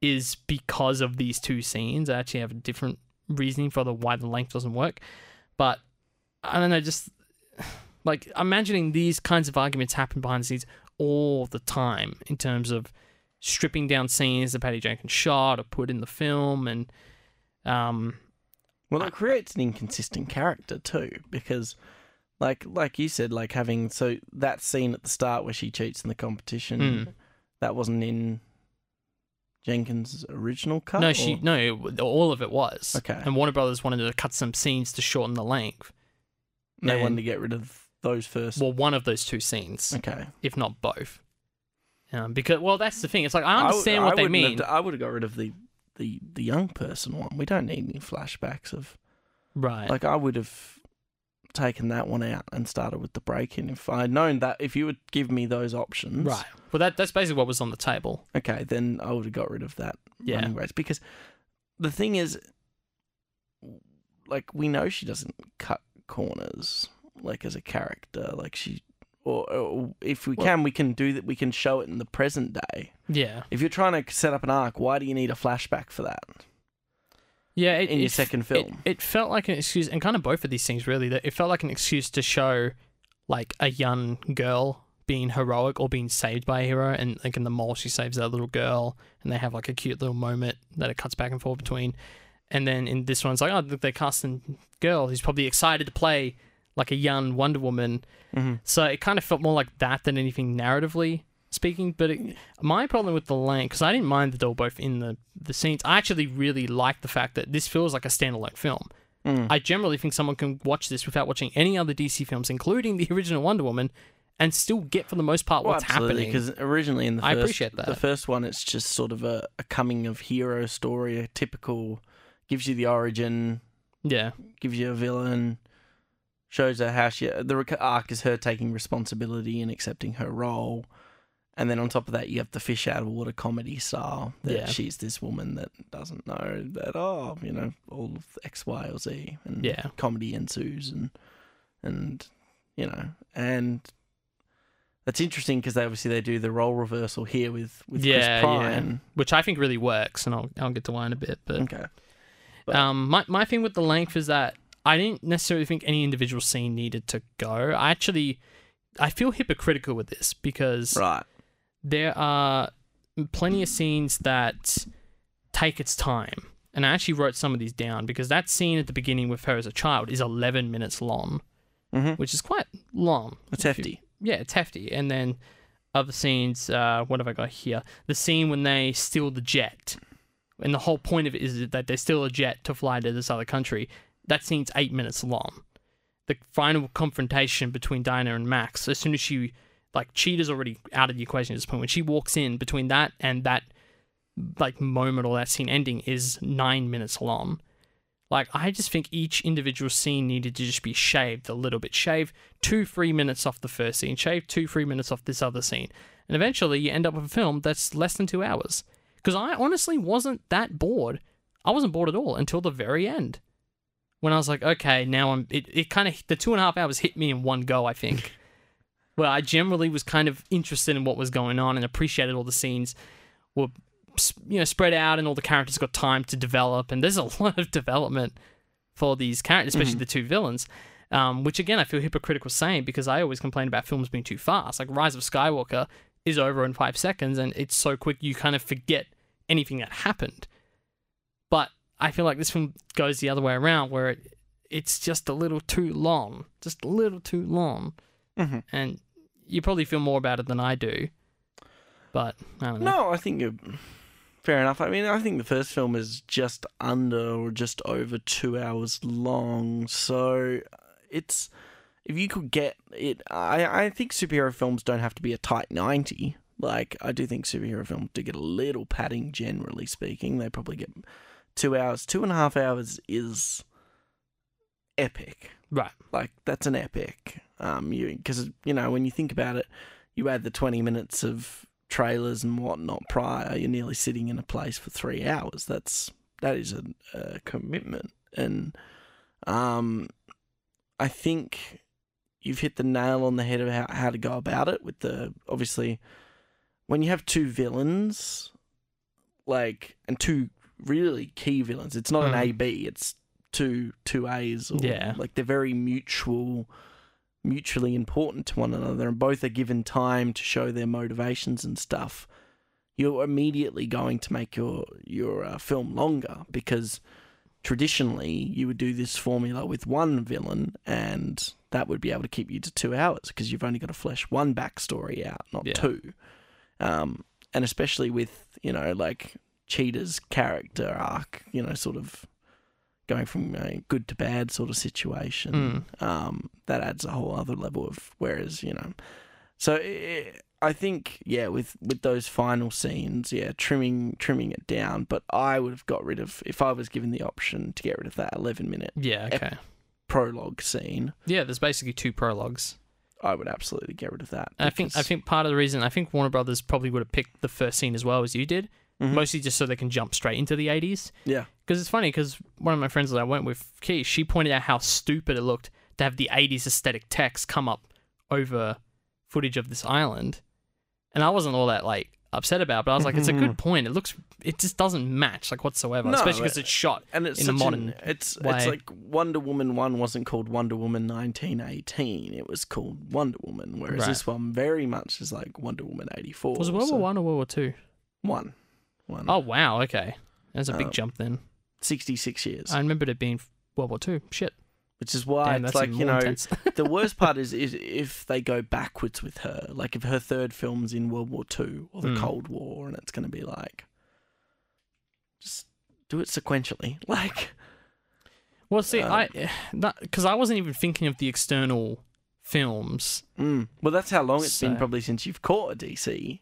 is because of these two scenes. I actually have a different reasoning for the why the length doesn't work. But I don't know, just like imagining these kinds of arguments happen behind the scenes all the time in terms of stripping down scenes that Patty Jenkins shot or put in the film and um Well, it creates an inconsistent character too, because, like, like you said, like having so that scene at the start where she cheats in the competition, Mm. that wasn't in Jenkins' original cut. no she or- no all of it was Okay. and Warner Brothers wanted to cut some scenes to shorten the length they and- wanted to get rid of those first. well one of those two scenes okay, if not both Um, because well, that's the thing. It's like I understand I what they wouldn't have mean, d- I would have got rid of the, the the young person one. We don't need any flashbacks of right? like I would have taken that one out and started with the break in if I'd known that if you would give me those options. right. Well, that that's basically what was on the table. Okay, then I would have got rid of that Yeah. running race because the thing is, like we know she doesn't cut corners like as a character. Like she, or, or if we Well- can, we can do that. We can show it in the present day. Yeah. If you're trying to set up an arc, why do you need a flashback for that? Yeah, it, in your it second it- film. It, felt like an excuse, and kind of both of these things really. That it felt like an excuse to show, like a young girl being heroic or being saved by a hero, and like in the mall, she saves that little girl, and they have like a cute little moment that it cuts back and forth between. And then in this one, it's like, oh, look, they cast a girl who's probably excited to play like a young Wonder Woman. Mm-hmm. So it kind of felt more like that than anything narratively speaking. But it, my problem with the length, because I didn't mind that they were both in the, the scenes, I actually really like the fact that this feels like a standalone film. Mm. I generally think someone can watch this without watching any other DC films, including the original Wonder Woman, and still get for the most part Well, what's absolutely, happening. because originally in the I first, appreciate that. the first one, it's just sort of a, a coming of hero story, a typical, gives you the origin, Yeah, gives you a villain, shows her how she the arc is her taking responsibility and accepting her role, and then on top of that you have the fish out of water comedy style that Yeah. she's this woman that doesn't know that oh you know all of X Y or Z and Yeah. comedy ensues and and you know and. That's interesting because they obviously they do the role reversal here with with Yeah, Chris Pine. which I think really works, and I'll I'll get to why in a bit. But Okay. But- um, my my thing with the length is that I didn't necessarily think any individual scene needed to go. I actually I feel hypocritical with this because Right. there are plenty of scenes that take its time. And I actually wrote some of these down because that scene at the beginning with her as a child is 11 minutes long, Mm-hmm. which is quite long. It's If you- hefty. yeah, it's hefty. And then other scenes, uh, what have I got here? The scene when they steal the jet. And the whole point of it is that they steal a jet to fly to this other country. That scene's eight minutes long. The final confrontation between Dinah and Max, as soon as she, like, Cheetah's already out of the equation at this point. When she walks in, between that and that, like, moment or that scene ending is nine minutes long. Like, I just think each individual scene needed to just be shaved a little bit. Shave two, three minutes off the first scene, shave two, three minutes off this other scene. And eventually you end up with a film that's less than two hours. Because I honestly wasn't that bored. I wasn't bored at all until the very end. When I was like, okay, now I'm. It, it kind of. The two and a half hours hit me in one go, I think. Where I generally was kind of interested in what was going on and appreciated all the scenes were, you know, spread out and all the characters got time to develop. And there's a lot of development for these characters, especially the two villains. Um, which again, I feel hypocritical saying because I always complain about films being too fast. Like Rise of Skywalker is over in five seconds, and it's so quick you kind of forget anything that happened. I feel like this film goes the other way around, where it, it's just a little too long, just a little too long, Mm-hmm. and you probably feel more about it than I do. But I don't know. No, I think you're fair enough. I mean, I think the first film is just under or just over two hours long, so it's if you could get it. I I think superhero films don't have to be a tight ninety. Like I do think superhero films do get a little padding, generally speaking. They probably get two hours, two and a half hours is epic. Right. Like that's an epic. Um, you because you know when you think about it, you add the twenty minutes of trailers and whatnot prior, you're nearly sitting in a place for three hours. That's that is a, a commitment, and um, I think you've hit the nail on the head of how, how to go about it. With the obviously, when you have two villains, like and two really key villains, it's not an Mm. A B. It's two two A's. Or, Yeah. like they're very mutual mutually important to one another and both are given time to show their motivations and stuff you're immediately going to make your your uh, film longer because traditionally you would do this formula with one villain and that would be able to keep you to two hours because you've only got to flesh one backstory out not Yeah. two um, and especially with you know like cheetah's character arc you know sort of going from a good to bad sort of situation um, that adds a whole other level of whereas you know so eh, I think yeah, with with those final scenes, yeah, trimming trimming it down. But I would have got rid of if I was given the option to get rid of that eleven minute Yeah, okay. prologue scene. Yeah, there's basically two prologues. I would absolutely get rid of that. I think I think part of the reason I think Warner Brothers probably would have picked the first scene as well as you did, Mhm. mostly just so they can jump straight into the 80s. yeah, Because it's funny because one of my friends that I went with, Key, she pointed out how stupid it looked to have the 80s aesthetic text come up over footage of this island, and I wasn't all that like upset about. it, But I was like, it's a good point. It looks, it just doesn't match like whatsoever, No, especially because it's shot and it's in a modern an, it's way. it's like Wonder Woman one wasn't called Wonder Woman 1918. It was called Wonder Woman, whereas Right. this one very much is like Wonder Woman 84. Was it World so- War One or World War Two? One, one. Oh wow, okay, that's a big Um, jump then. 66 years, I remembered it being World War Two. Shit, which is why damn, it's like even you more know intense. the worst part is, is if they go backwards with her, like if her third film's in World War Two or the Mm. Cold War, and it's going to be like, just do it sequentially. Like, Well, see, Um, I because I wasn't even thinking of the external films. mm. well, that's how long it's been So- probably since you've caught a DC.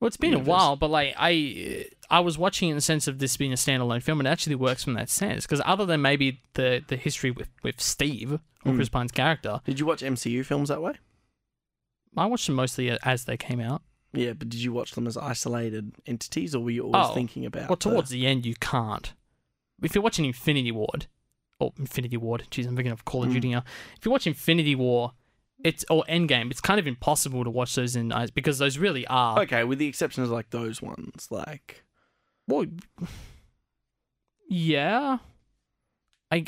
Well, it's been Universe. a while, but like I, I was watching it in the sense of this being a standalone film, and it actually works from that sense. Because other than maybe the the history with with Steve or Mm. Chris Pine's character, Did you watch MCU films that way? I watched them mostly as they came out. Yeah, but did you watch them as isolated entities, or were you always Oh, thinking about? Well, towards the end, you can't. If you're watching Infinity Ward, or Infinity Ward, jeez, I'm thinking of Call of Mm. Duty now. If you watch Infinity War, it's or Endgame, it's kind of impossible to watch those in eyes because those really are. okay, with the exception of like those ones, like Well, yeah. I,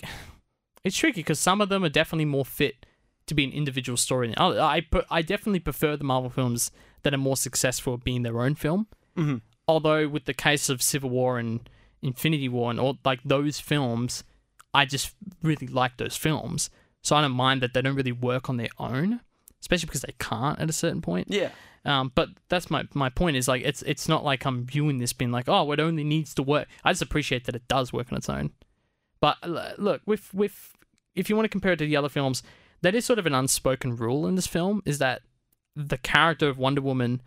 it's tricky because some of them are definitely more fit to be an individual story. I pre- I definitely prefer the Marvel films that are more successful at being their own film. mhm. Although with the case of Civil War and Infinity War and all like those films, I just really like those films. So I don't mind that they don't really work on their own, especially because they can't at a certain point. yeah, Um, but that's my my point is like it's it's not like I'm viewing this being like oh it only needs to work. I just appreciate that it does work on its own. But look, with with if you want to compare it to the other films, that is sort of an unspoken rule in this film is that the character of Wonder Woman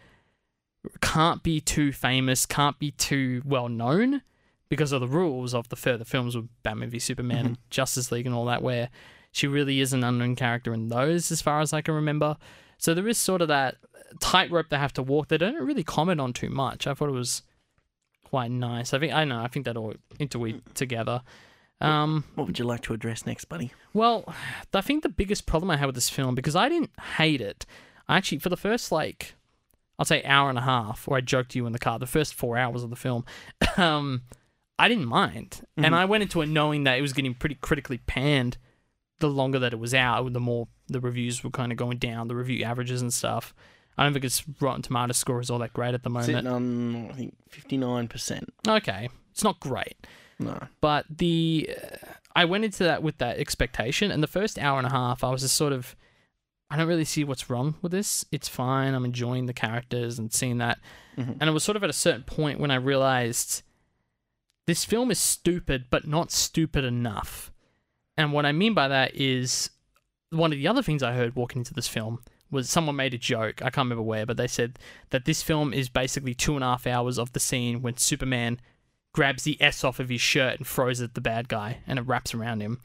can't be too famous, can't be too well known because of the rules of the further films with Batman v Superman and Justice League and all that, where she really is an unknown character in those, as far as I can remember. So there is sort of that tightrope they have to walk. They don't really comment on too much. I thought it was quite nice. I think I know. I think that all interweave together. Um, what would you like to address next, buddy? well, I think the biggest problem I had with this film because I didn't hate it. I actually for the first like I'll say hour and a half, or I joked to you in the car, the first four hours of the film, um, I didn't mind, and Mhm. I went into it knowing that it was getting pretty critically panned. The longer that it was out, the more the reviews were kind of going down, the review averages and stuff. I don't think its Rotten Tomato score is all that great at the moment. Sitting on I think fifty nine percent. Okay, it's not great. No, but the uh, I went into that with that expectation, and the first hour and a half, I was just sort of, I don't really see what's wrong with this. It's fine. I'm enjoying the characters and seeing that, Mhm. and it was sort of at a certain point when I realized this film is stupid, but not stupid enough. And what I mean by that is one of the other things I heard walking into this film was someone made a joke. I can't remember where, but they said that this film is basically two and a half hours of the scene when Superman grabs the S off of his shirt and throws it at the bad guy, and it wraps around him.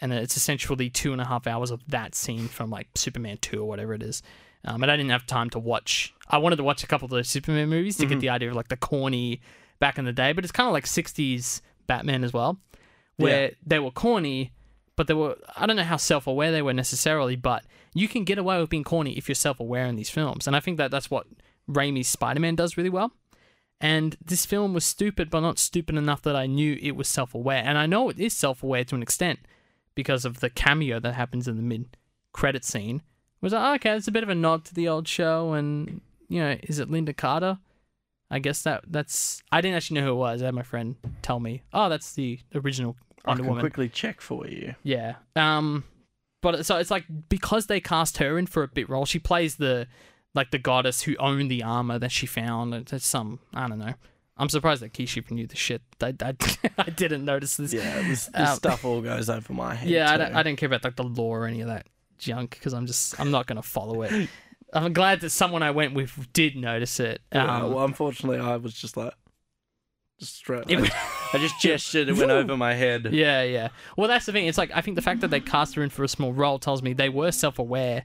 And it's essentially two and a half hours of that scene from like Superman 2 or whatever it is. Um, and I didn't have time to watch. I wanted to watch a couple of those Superman movies to get the idea of like the corny back in the day, but it's kind of like 60s Batman as well, where they were corny, but they were, I don't know how self aware they were necessarily, but you can get away with being corny if you're self aware in these films. And I think that that's what Raimi's Spider Man does really well. And this film was stupid, but not stupid enough that I knew it was self aware. And I know it is self aware to an extent because of the cameo that happens in the mid credit scene. It was like, oh, okay, it's a bit of a nod to the old show. And, you know, is it Lynda Carter? I guess that that's. I didn't actually know who it was. I had my friend tell me, oh, that's the original I Wonder can Woman. quickly check for you. Yeah. Um, but so it's like because they cast her in for a bit role, she plays the like the goddess who owned the armor that she found. It's some I don't know. I'm surprised that Keisha knew the shit. I, I, I didn't notice this. Yeah, this, this Um, stuff all goes over my head. Yeah, I don't, I don't care about like the lore or any of that junk because I'm just I'm not gonna follow it. I'm glad that someone I went with did notice it. Yeah, Um, well, unfortunately, I was just like, just straight. It I, I just gestured. It went over my head. Yeah, yeah. Well, that's the thing. It's like I think the fact that they cast her in for a small role tells me they were self-aware.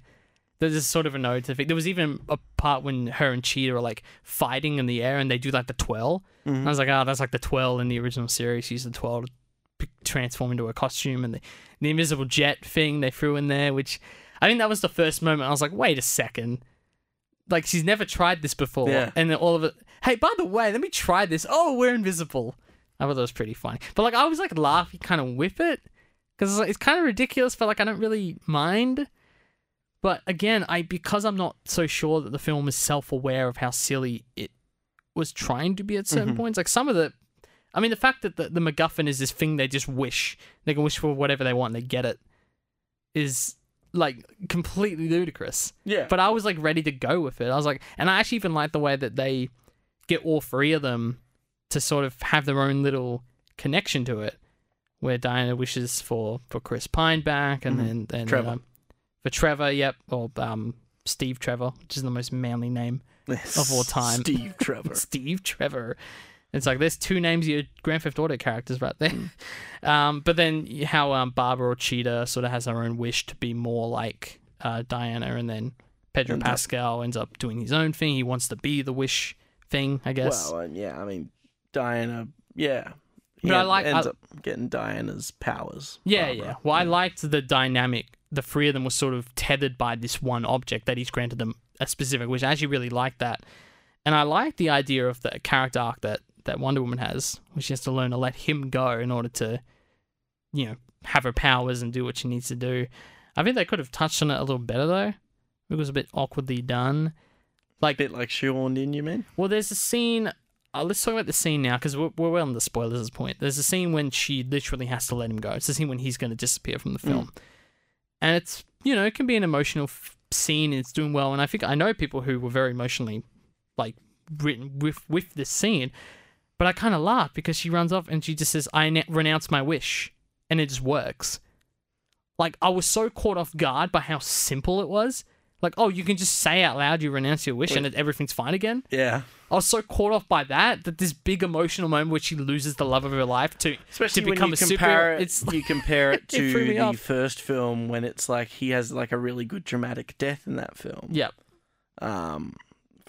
There's sort of a note to think. There was even a part when her and Cheetah are like fighting in the air, and they do like the twirl. And I was like, oh, that's like the twirl in the original series. She used the twirl to transform into a costume, and the, the invisible jet thing they threw in there, which I think that was the first moment. I was like, wait a second. Like she's never tried this before, Yeah. and then all of it. Hey, by the way, let me try this. Oh, we're invisible. I thought that was pretty funny. But like I was like laughing kind of with it because it's, like, it's kind of ridiculous, but like I don't really mind. But again, I because I'm not so sure that the film is self-aware of how silly it was trying to be at certain Mhm. points. Like some of the, I mean, the fact that the, the MacGuffin is this thing they just wish they can wish for whatever they want and they get it is like completely ludicrous. Yeah. But I was like ready to go with it. I was like, and I actually even like the way that they get all three of them to sort of have their own little connection to it, where Diana wishes for for Chris Pine back, and Mhm. then then Trevor. um, for Trevor, yep, or um Steve Trevor, which is the most manly name, of all time. Steve Trevor. Steve Trevor. It's like there's two names of your Grand Theft Auto characters right there. Um, but then how um, Barbara or Cheetah sort of has her own wish to be more like uh, Diana, and then Pedro Ends up- Pascal ends up doing his own thing. He wants to be the wish thing, I guess. Well, uh, yeah. I mean, Diana. Yeah. But I like- ends I- up getting Diana's powers. yeah, Barbara. yeah. Well, I liked the dynamic. The three of them were sort of tethered by this one object that he's granted them a specific wish. I actually really liked that, and I like the idea of the character arc that that Wonder Woman has, where she has to learn to let him go in order to, you know, have her powers and do what she needs to do. I think they could have touched on it a little better though. It was a bit awkwardly done. Like, bit like shoehorned in. You mean? well, there's a scene. Uh, let's talk about the scene now because we're, we're well on the spoilers at this point. There's a scene when she literally has to let him go. It's the scene when he's going to disappear from the film. And it's, you know, it can be an emotional f- scene and it's doing well. And I think I know people who were very emotionally, like, written with, with this scene. But I kind of laugh because she runs off and she just says, I renounce my wish. And it just works. Like, I was so caught off guard by how simple it was. Like, oh, you can just say out loud you renounce your wish and it, everything's fine again. Yeah. I was so caught off by that that this big emotional moment where she loses the love of her life to Especially to become a compare it, It's like, you compare it It to me the off. first film when it's like he has like a really good dramatic death in that film. yep. Um,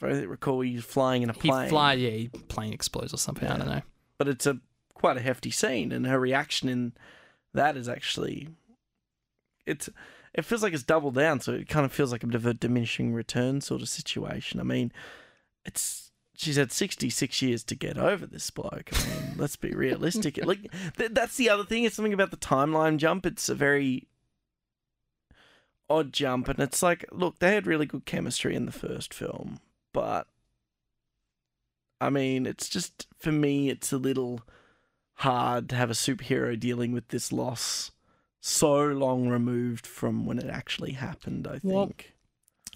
if I recall, he's flying in a plane. He fly, yeah, he plane explodes or something. I don't know. but it's a quite a hefty scene, and her reaction in that is actually it's it feels like it's doubled down, so it kind of feels like a bit of a diminishing return sort of situation. I mean, it's she's had sixty six years to get over this bloke. I mean, let's be realistic. Like th- that's the other thing. It's something about the timeline jump. It's a very odd jump, and it's like, look, they had really good chemistry in the first film, but I mean, it's just for me, it's a little hard to have a superhero dealing with this loss so long removed from when it actually happened. I think. Well,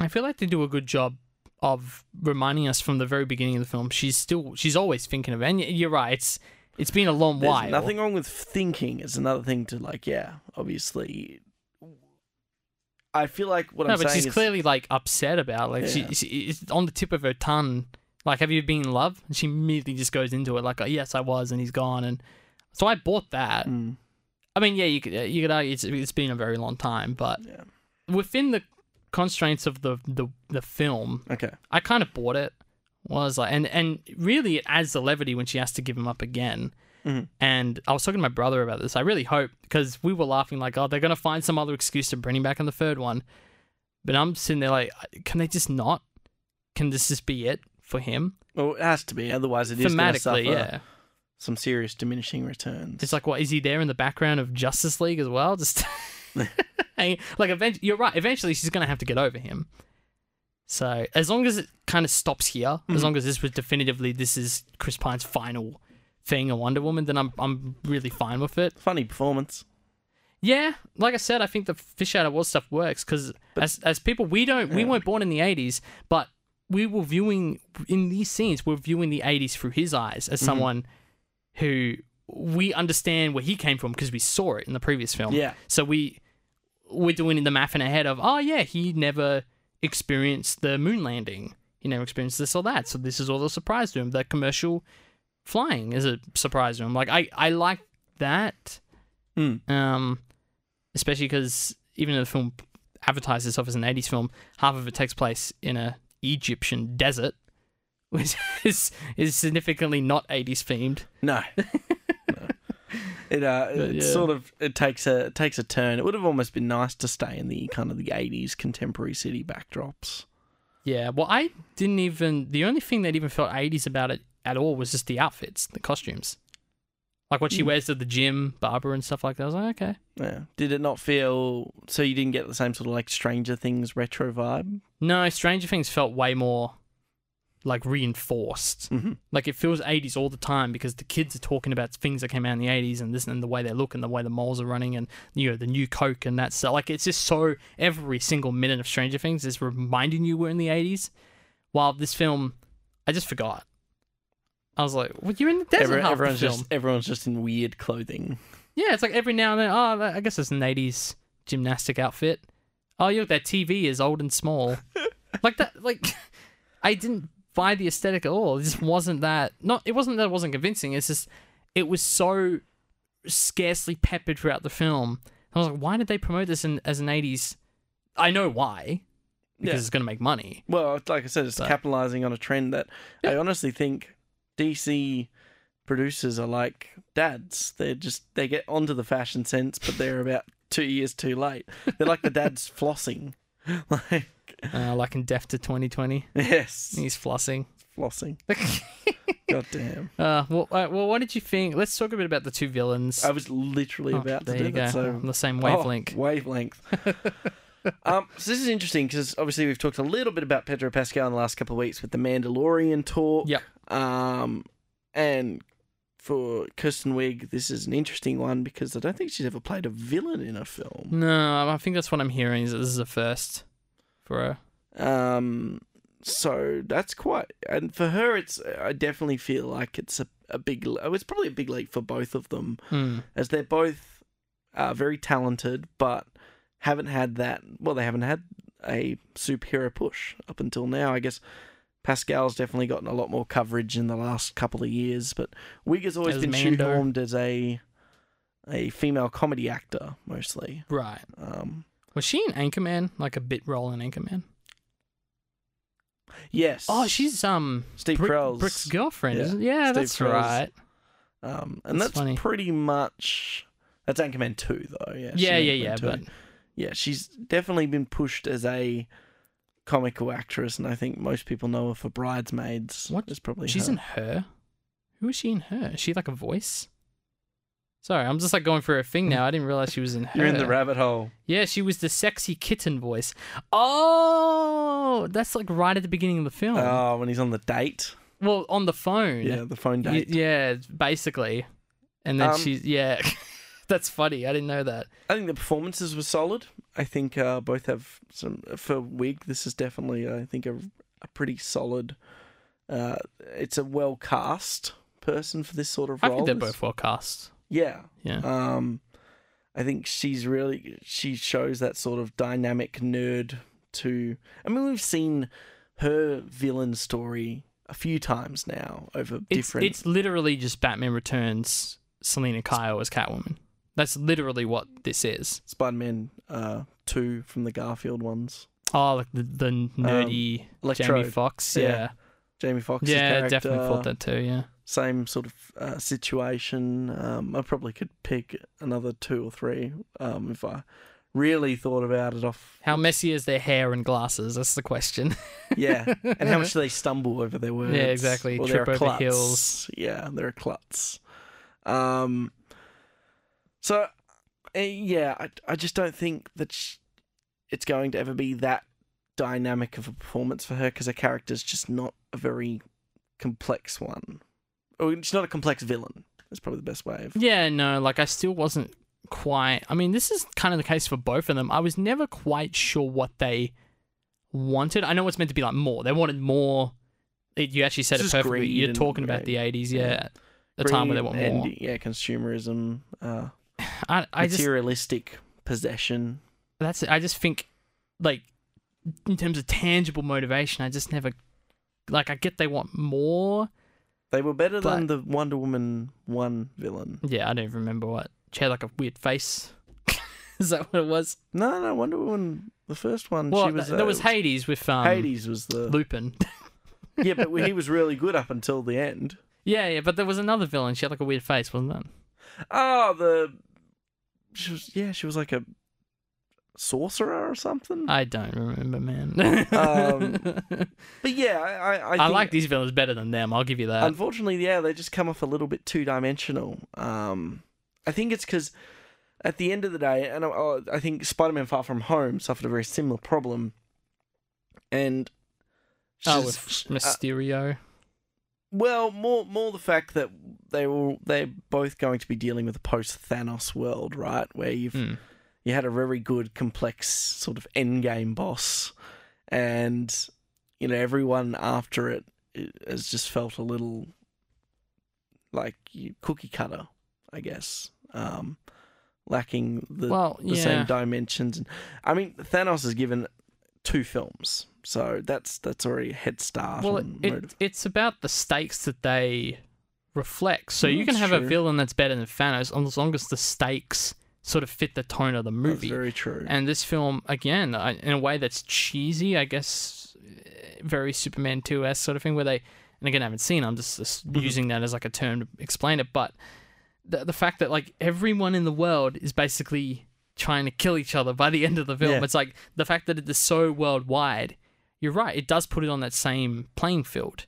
I feel like they do a good job of reminding us from the very beginning of the film. She's still, she's always thinking of, it. and you're right. It's it's been a long There's while. nothing wrong with thinking. It's another thing to like, yeah, obviously. I feel like what no, I'm saying but saying she's is clearly like upset about. Like Yeah. she, she, it's on the tip of her tongue. Like, have you been in love? And she immediately just goes into it like, oh, yes, I was, and he's gone. And so I bought that. Mm, I mean, yeah, you could you could argue it's, it's been a very long time, but yeah. within the constraints of the the, the film, Okay. I kind of bought it. Was like, and and really, it adds the levity when she has to give him up again. Mhm. And I was talking to my brother about this. I really hope because we were laughing like, oh, they're gonna find some other excuse to bring him back in the third one. But I'm sitting there like, can they just not? Can this just be it for him? Well, it has to be. Otherwise, it is going to suffer yeah. some serious diminishing returns. It's like, what is he there in the background of Justice League as well? Just like, eventually, you're right. Eventually, she's gonna have to get over him. So as long as it kind of stops here, as Mhm. long as this was definitively this is Chris Pine's final thing on Wonder Woman, then I'm I'm really fine with it. funny performance. Yeah, like I said, I think the fish out of water stuff works because as as people, we don't we Yeah. weren't born in the '80s, but we were viewing in these scenes, we're viewing the '80s through his eyes as Mhm. someone who we understand where he came from because we saw it in the previous film. Yeah. So we we're doing the math in our head of, oh yeah, he never experienced the moon landing. He never experienced this or that. So this is all a surprise to him. The commercial flying is a surprise to him. Like I, I like that. Mm. Um, especially because even though the film advertises itself as an 80s film, half of it takes place in a Egyptian desert, which is is significantly not 80s themed. No. No. It uh, But, it yeah. sort of it takes a it takes a turn. It would have almost been nice to stay in the kind of the eighties contemporary city backdrops. Yeah, well, I didn't even. The only thing that even felt 80s about it at all was just the outfits, the costumes. Like what she Mm. wears to the gym, Barbara, and stuff like that. I was like, okay. Yeah. Did it not feel so? You didn't get the same sort of like Stranger Things retro vibe. No, Stranger Things felt way more like reinforced. Mm-hmm. Like it feels 80s all the time because the kids are talking about things that came out in the 80s and this and the way they look and the way the moles are running and you know the new Coke and that stuff. Like it's just so every single minute of Stranger Things is reminding you we're in the 80s. While this film, I just forgot. I was like, "Well, you're in the desert Every, half everyone's the film." just everyone's just in weird clothing. Yeah, it's like every now and then. Oh, I guess it's an '80s gymnastic outfit. Oh, look, that TV is old and small. like that. Like I didn't buy the aesthetic at all. It just wasn't that. Not. It wasn't that it wasn't convincing. It's just it was so scarcely peppered throughout the film. I was like, why did they promote this in, as an '80s? I know why. Because Yeah. it's going to make money. Well, like I said, it's capitalizing on a trend that I honestly think DC producers are like dads. They're just they get onto the fashion sense, but they're about two years too late. They're like the dads flossing. Like Uh, like in Death to 2020, yes, he's flossing. flossing. God damn. Uh, well, uh, well, what did you think? Let's talk a bit about the two villains. I was literally Oh, about to there do you that. go. So on the same Oh, wavelength. wavelength. um, so this is interesting because obviously we've talked a little bit about Pedro Pascal in the last couple of weeks with the Mandalorian talk. Yep. Um, and for Kirsten Wiig, this is an interesting one because I don't think she's ever played a villain in a film. No, I think that's what I'm hearing. Is that this is a first for her. Um, so that's quite, and for her, it's I definitely feel like it's a a big. oh, It's probably a big leap for both of them. Hmm. as they're both uh, very talented, but haven't had that. Well, they haven't had a superhero push up until now. I guess Pascal's definitely gotten a lot more coverage in the last couple of years, but Wiig has always As been Mando. shoehorned as a a female comedy actor mostly. Right. Um, Was she in Anchorman? Like a bit role in Anchorman? yes. Oh, she's um Steve Carell's. Brick's girlfriend. yeah, isn't Yeah, Steve that's right. Um, and That's that's, pretty much that's Anchorman two though. Yeah. Yeah, yeah, Anchorman yeah. 2. But yeah, she's definitely been pushed as a comical actress, and I think most people know her for Bridesmaids. What? is probably she's her. in her. Who is she in her? Is she like a voice? Sorry, I'm just like going for a thing now. I didn't realize she was in her. You're in the rabbit hole. Yeah, she was the sexy kitten voice. Oh, that's like right at the beginning of the film. Oh, when he's on the date. well, on the phone. Yeah, the phone Y- date. yeah, basically. And then Um, she's yeah. that's funny. I didn't know that. I think the performances were solid. I think uh, both have some for Wiig. This is definitely, I think, a, a pretty solid. Uh, it's a well cast person for this sort of I role. think they're both well cast. Yeah, Yeah. Um, I think she's really she shows that sort of dynamic nerd. To I mean, we've seen her villain story a few times now over It's different. it's literally just Batman Returns. Selina Kyle as Catwoman. That's literally what this is. Spider-Man uh, two from the Garfield ones. Oh, like the, the nerdy Jamie Electrode. Foxx. Um, Yeah. Yeah, Jamie Foxx's yeah, character. definitely thought that too. Yeah. Same sort of uh, situation. Um, I probably could pick another two or three um, if I really thought about it off. How messy is their hair and glasses? That's the question. Yeah, and how much do they stumble over their words? Yeah, exactly. Or Trip over klutz. heels. Yeah, they're a klutz. Um, so, uh, yeah, I, I just don't think that sh- it's going to ever be that dynamic of a performance for her because her character's just not a very complex one. Or she's not a complex villain. That's probably the best way of. Yeah, no, like I still wasn't quite. I mean, this is kind of the case for both of them. I was never quite sure what they wanted. I know it's meant to be like more. They wanted more. It, you actually said it perfectly. You're and- talking about the 80s, yeah. Yeah. The time where they were more. and, yeah, consumerism, uh, I, I just materialistic possession. that's it. I just think like in terms of tangible motivation, I just never like. I get they want more. They were better than the Wonder Woman one villain. Yeah, I don't even remember what. She had like a weird face. Is that what it was? No, no, Wonder Woman, the first one. Well, she was. th- there uh, was Hades with um, Hades was the. Lupin. yeah, but he was really good up until the end. yeah, yeah, but there was another villain. She had like a weird face, wasn't it? Oh, the. She was yeah, she was like a sorcerer or something. I don't remember, man. Um, but yeah, I I, I, like these villains better than them. I'll give you that. Unfortunately, yeah, they just come off a little bit two dimensional. Um, I think it's because at the end of the day, and I, I think Spider-Man: Far From Home suffered a very similar problem, and oh, with uh, Mysterio. Well, more more the fact that they were they're both going to be dealing with a post Thanos world, right? Where you've Hmm. you had a very good, complex sort of end game boss, and you know everyone after it has just felt a little like cookie cutter, I guess, um, lacking the Well, the yeah. same dimensions. And I mean, Thanos has given two films, so that's that's already a head start. Well, it, it's about the stakes that they reflect. So Mm, you can that's have a villain that's better than Thanos as long as the stakes sort of fit the tone of the that's movie. very true. And this film, again, in a way that's cheesy, I guess, very Superman 2S sort of thing, where they, and again, I haven't seen, I'm just, just Mhm. using that as like a term to explain it, but the, the fact that like everyone in the world is basically trying to kill each other by the end of the film, Yeah. it's like the fact that it is so worldwide, you're right, it does put it on that same playing field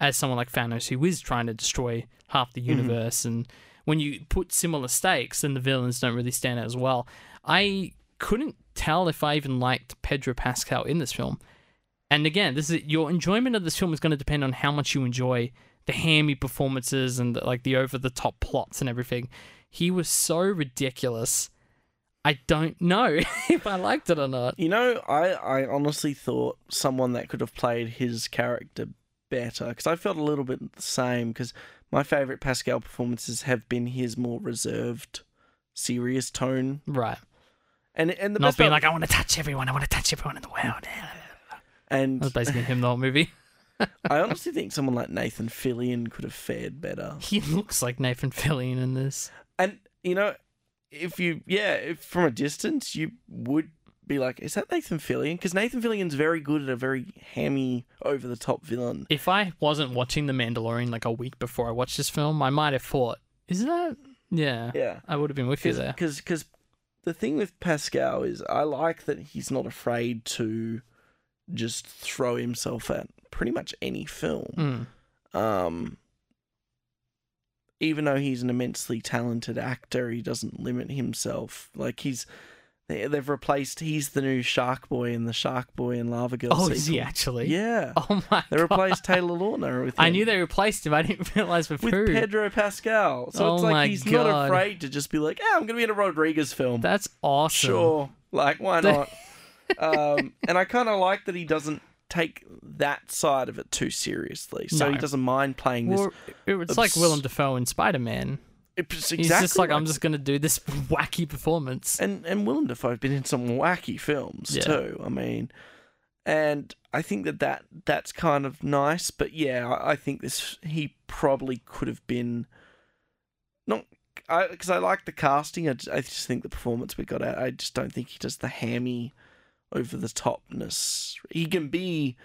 as someone like Thanos, who is trying to destroy half the Mhm. universe and when you put similar stakes, then the villains don't really stand out as well. I couldn't tell if I even liked Pedro Pascal in this film. And again, this is your enjoyment of this film is going to depend on how much you enjoy the hammy performances and like the over the top plots and everything. He was so ridiculous. I don't know if I liked it or not. You know, I, I honestly thought someone that could have played his character better because I felt a little bit the same because my favorite Pascal performances have been his more reserved, serious tone, Right. and and the Not best being part- like, I want to touch everyone. I want to touch everyone in the world. and That's basically him the whole movie. I honestly think someone like Nathan Fillion could have fared better. He looks like Nathan Fillion in this. And you know, if you yeah, if from a distance you would be like, is that Nathan Fillion? Because Nathan Fillion's very good at a very hammy, over the top villain. If I wasn't watching The Mandalorian like a week before I watched this film, I might have thought, is that? Yeah. Yeah. I would have been with you there. Because because the thing with Pascal is I like that he's not afraid to just throw himself at pretty much any film. Mm. Um, even though he's an immensely talented actor, he doesn't limit himself. Like he's they, they've replaced he's the new Shark Boy in the Shark Boy and Lava Girl. Oh, is he actually? Yeah. Oh my They god. replaced Taylor Lautner with I knew they replaced him. I didn't realize with, with who. Pedro Pascal. So Oh it's like he's not afraid to just be like, "Ah, I'm going to be in a Rodriguez film." That's awesome. Sure. Like, why not? um, and I kind of like that he doesn't take that side of it too seriously. So he doesn't mind playing this. Well, it- it's like Willem Dafoe in Spider Man. It's He's just like, I'm just going to do this wacky performance. And and Willem Dafoe's been in some wacky films Yeah. too. I mean, and I think that, that that's kind of nice. But yeah, I, I think this he probably could have been not because I, like the casting. I just, I just think the performance we got out. I just don't think he does the hammy, over the topness. He can be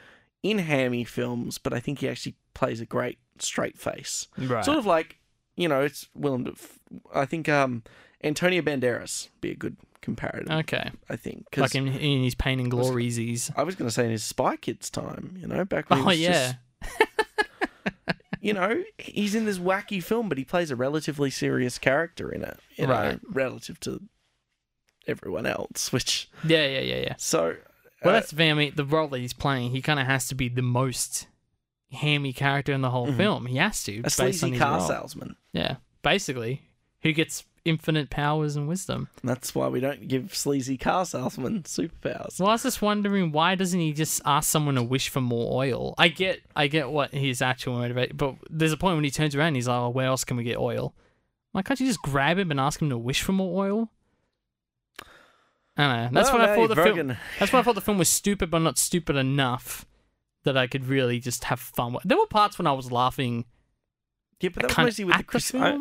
in hammy films, but I think he actually plays a great straight face. Right. Sort of like, you know, it's Willem. I think um, Antonio Banderas be a good comparative. okay. I think because Like in, in his Pain and Glories. He's... I was going to say in his Spy Kids time, you know, back when he Oh, yeah. just, you know, he's in this wacky film, but he plays a relatively serious character in it, you know, Right. relative to everyone else. Which Yeah, yeah, yeah, yeah. so Well, uh, that's the thing. I mean, the role that he's playing, he kind of has to be the most hammy character in the whole Mhm. film. He has to. a sleazy car role. salesman. Yeah, basically, who gets infinite powers and wisdom. That's why we don't give sleazy car salesmen superpowers. Well, I was just wondering why doesn't he just ask someone to wish for more oil? I get, I get what his actual motivation, but there's a point when he turns around, and he's like, oh, "Where else can we get oil?" Why can't you just grab him and ask him to wish for more oil? I don't know. That's Well, when I thought the film. That's when I thought the film was stupid, but not stupid enough that I could really just have fun. with There were parts when I was laughing. Yeah, but that was mostly with the Chris, I-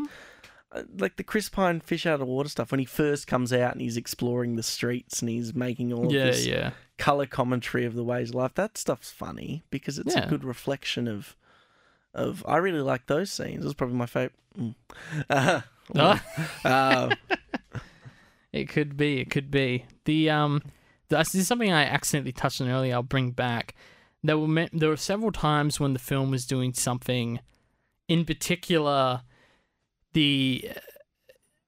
uh, like the Chris Pine fish out of water stuff when he first comes out and he's exploring the streets and he's making all of yeah, this yeah. color commentary of the ways of life. That stuff's funny because it's Yeah. a good reflection of of. I really like those scenes. It was probably my favorite. Mm. Uh, Oh. uh, It could be. It could be. The um, this is something I accidentally touched on earlier. I'll bring back. There were me- there were several times when the film was doing something, in particular, the, uh,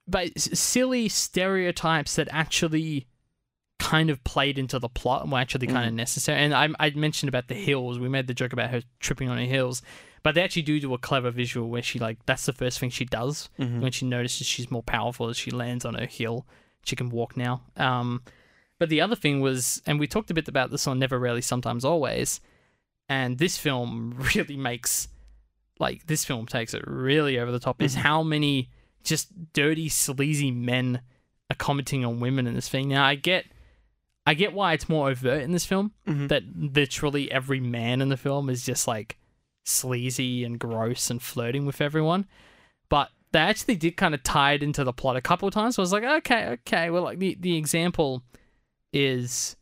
but silly stereotypes that actually kind of played into the plot and were actually kind of Mm. necessary. And I I mentioned about the hills. We made the joke about her tripping on her heels, but they actually do do a clever visual where she like that's the first thing she does mhm. when she notices she's more powerful as she lands on her hill. Can walk now. Um, but the other thing was, and we talked a bit about this on Never Rarely Sometimes Always, and this film really makes, like, this film takes it really over the top, is Mhm. how many just dirty, sleazy men are commenting on women in this thing. Now, I get. I get why it's more overt in this film. Mhm. That literally every man in the film is just like sleazy and gross and flirting with everyone. But they actually did kind of tie it into the plot a couple of times. So I was like, okay, okay. Well, like the, the example is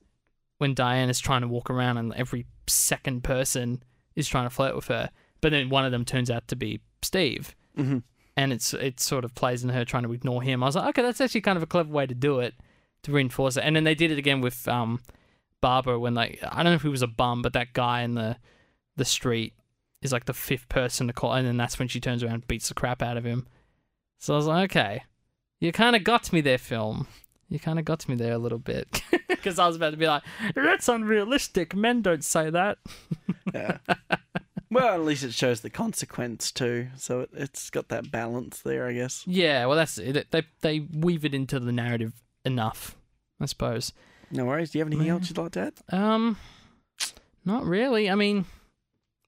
when Diane is trying to walk around and every second person is trying to flirt with her. But then one of them turns out to be Steve. Mhm. And it's it sort of plays in her trying to ignore him. I was like, okay, that's actually kind of a clever way to do it to reinforce it. And then they did it again with um Barbara when like I don't know if he was a bum, but that guy in the the street is like the fifth person to call, and then that's when she turns around and beats the crap out of him. So I was like, okay, you kind of got me there, film. You kind of got me there a little bit because I was about to be like, that's unrealistic. Men don't say that. Yeah. well, at least it shows the consequence too, so it, it's got that balance there, I guess. Yeah, well, that's it. They they weave it into the narrative enough, I suppose. No worries. Do you have anything Yeah. else you'd like to add? Um, not really. I mean,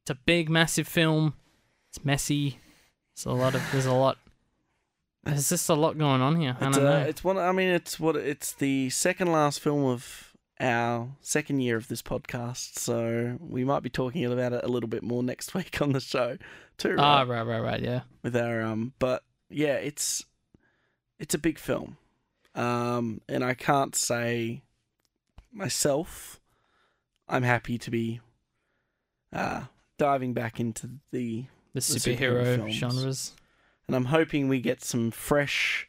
it's a big, massive film. It's messy. It's a lot of. There's a lot. There's just a lot going on here. I It's, don't uh, know. it's one. I mean, it's what it's the second last film of our second year of this podcast, so we might be talking about it a little bit more next week on the show too. Ah, Right? right, right, right. Yeah. With our um, but yeah, it's it's a big film, um, and I can't say myself. I'm happy to be uh diving back into the The superhero superhero genres. And I'm hoping we get some fresh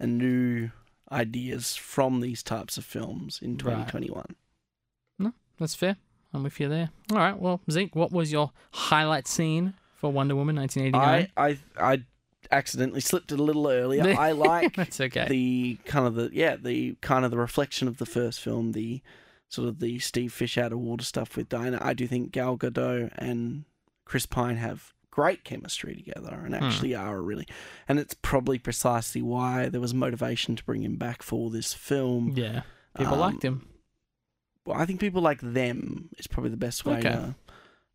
and new ideas from these types of films in Right. 2021. That's fair. I'm with you there. All right. Well, Zeke, what was your highlight scene for Wonder Woman 1989? I, I I accidentally slipped it a little earlier. I like That's okay. the kind of the yeah the kind of the reflection of the first film, the sort of the Steve Fish out of water stuff with Diana. I do think Gal Gadot and Chris Pine have great chemistry together and Hmm. actually are really and it's probably precisely why there was motivation to bring him back for this film. yeah. People Um, liked him. well, I think people like them is probably the best way Okay. to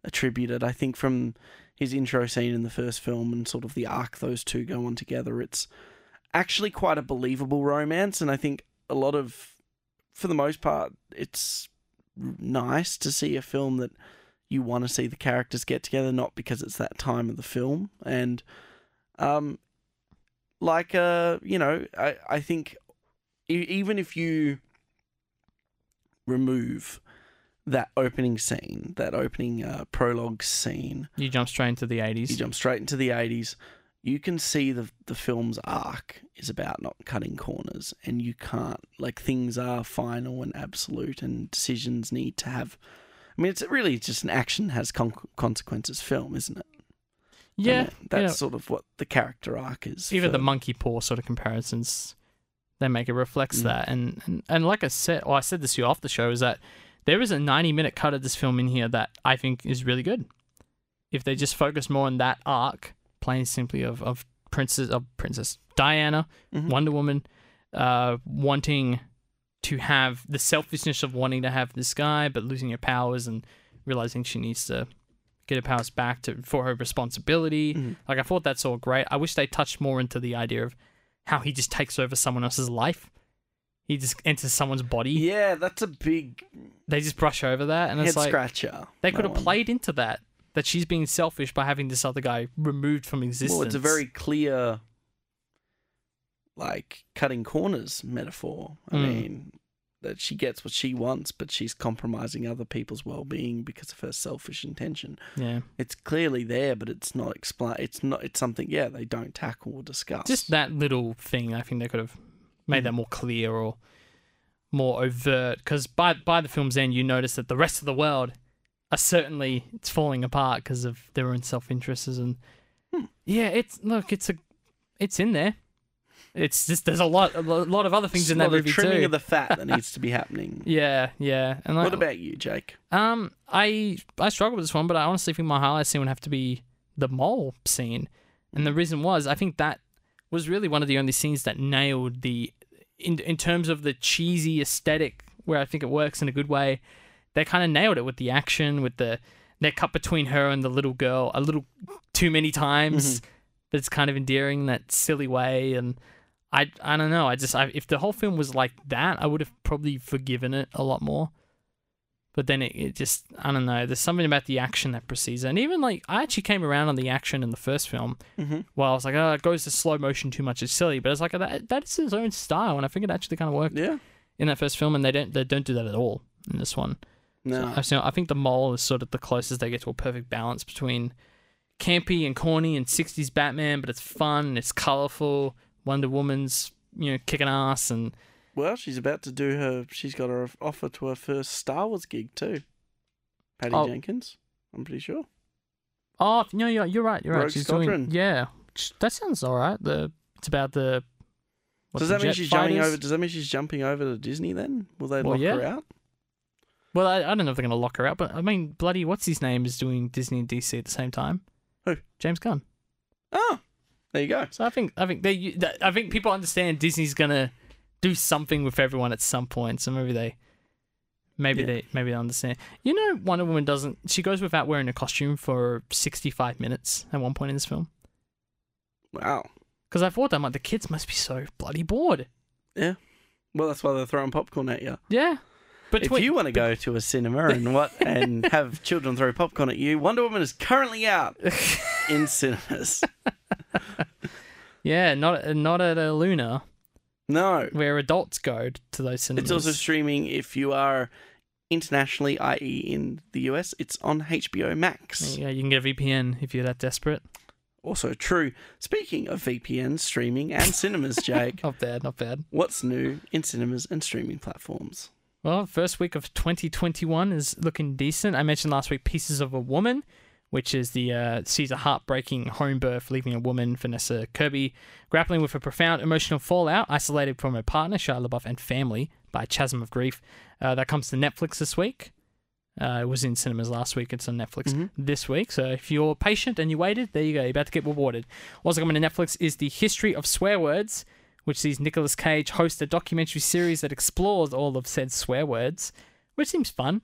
attribute it. I think from his intro scene in the first film and sort of the arc those two go on together, it's actually quite a believable romance. And I think a lot of, for the most part, it's nice to see a film that you want to see the characters get together, not because it's that time of the film. And, um, like, uh, you know, I, I think even if you remove that opening scene, that opening uh, prologue scene, You jump straight into the 80s. you jump straight into the 80s. You can see the the film's arc is about not cutting corners, and you can't like things are final and absolute, and decisions need to have. I mean, it's really just an action has con- consequences film, isn't it? Yeah. mean, that's yeah. sort of what the character arc is. Even for- the monkey paw sort of comparisons, they make it reflects Mm. that. And, and and like I said, well, I said this to you off the show, is that there is a 90 minute cut of this film in here that I think is really good. If they just focus more on that arc, plain simply of of princess of princess Diana, Mhm. Wonder Woman, uh, wanting to have the selfishness of wanting to have this guy, but losing her powers and realizing she needs to get her powers back to for her responsibility. Mhm. Like I thought that's all great. I wish they touched more into the idea of how he just takes over someone else's life. he just enters someone's body. Yeah, that's a big They just brush over that, and it's like scratcher. they could have one. played into that. That she's being selfish by having this other guy removed from existence. Well, it's a very clear, like cutting corners metaphor. I Mm. mean, that she gets what she wants, but she's compromising other people's well-being because of her selfish intention. yeah. It's clearly there, but it's not explain. It's not. It's something. Yeah, they don't tackle or discuss. Just that little thing. I think they could have made that more clear or more overt. Because by by the film's end, you notice that the rest of the world are certainly it's falling apart because of their own self interests and Hmm. yeah, it's look, it's a it's in there. It's just there's a lot a lot of other things in that lot of movie trimming too. of the fat that needs to be happening. yeah, yeah. And like, What about you, Jake? Um, I I struggle with this one, but I honestly think my highlight scene would have to be the mole scene, and the reason was I think that was really one of the only scenes that nailed the in in terms of the cheesy aesthetic, where I think it works in a good way. They kind of nailed it with the action, with the that cut between her and the little girl a little too many times, but it's kind of endearing in that silly way and. I, I don't know. I just I, if the whole film was like that, I would have probably forgiven it a lot more. But then it, it just I don't know. There's something about the action that precedes it. And even like I actually came around on the action in the first film. Mhm. Well, I was like, oh, it goes to slow motion too much. It's silly. But it's like that that is his own style, and I think it actually kind of worked Yeah. in that first film. And they don't they don't do that at all in this one. No. I've I think the mole is sort of the closest they get to a perfect balance between campy and corny and 60s Batman, but it's fun and it's colorful. Wonder Woman's, you know, kicking ass and Well, she's about to do her. She's got her offer to her first Star Wars gig too. Patty Oh. Jenkins. I'm pretty sure. oh no, you're you're right, you're right. She's Squadron. doing yeah. That sounds all right. The it's about the. what, does the that mean jet she's jumping over? Does that mean she's jumping over to Disney? Then will they Well, lock her out? Well, I, I don't know if they're gonna lock her out, but I mean, bloody, what's his name is doing Disney and DC at the same time. Who? James Gunn. Oh, there you go. So I think I think they I think people understand Disney's gonna do something with everyone at some point. So maybe they maybe Yeah. they maybe they understand. You know, Wonder Woman doesn't. She goes without wearing a costume for sixty five minutes at one point in this film. Wow. Because I thought that like the kids must be so bloody bored. Yeah. Well, that's why they're throwing popcorn at you. Yeah. But if you want to go to a cinema and what and have children throw popcorn at you, Wonder Woman is currently out in cinemas. yeah, not not at a Luna No, where adults go to those cinemas. it's also streaming if you are internationally, i.e., in the US. It's on HBO Max. yeah, you can get a VPN if you're that desperate. Also true. Speaking of VPN streaming and cinemas, Jake, Not bad, not bad. what's new in cinemas and streaming platforms? Well, first week of 2021 is looking decent. I mentioned last week Pieces of a Woman, which is the uh, sees a heartbreaking home birth, leaving a woman, Vanessa Kirby, grappling with a profound emotional fallout, isolated from her partner, Shia LaBeouf, and family by a chasm of grief. Uh, that comes to Netflix this week. Uh, it was in cinemas last week. It's on Netflix Mhm. this week. So if you're patient and you waited, there you go. You're about to get rewarded. Also coming to Netflix is the History of Swear Words, which sees Nicolas Cage host a documentary series that explores all of said swear words, which seems fun.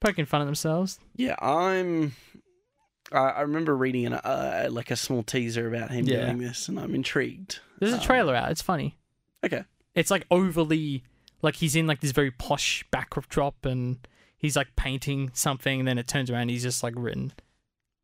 Poking fun at themselves. Yeah, I'm. I I remember reading an, uh, like a small teaser about him Yeah. doing this, and I'm intrigued. There's a Um, trailer out. It's funny. Okay. It's like overly, like he's in like this very posh backdrop and he's like painting something. And then it turns around, and he's just like written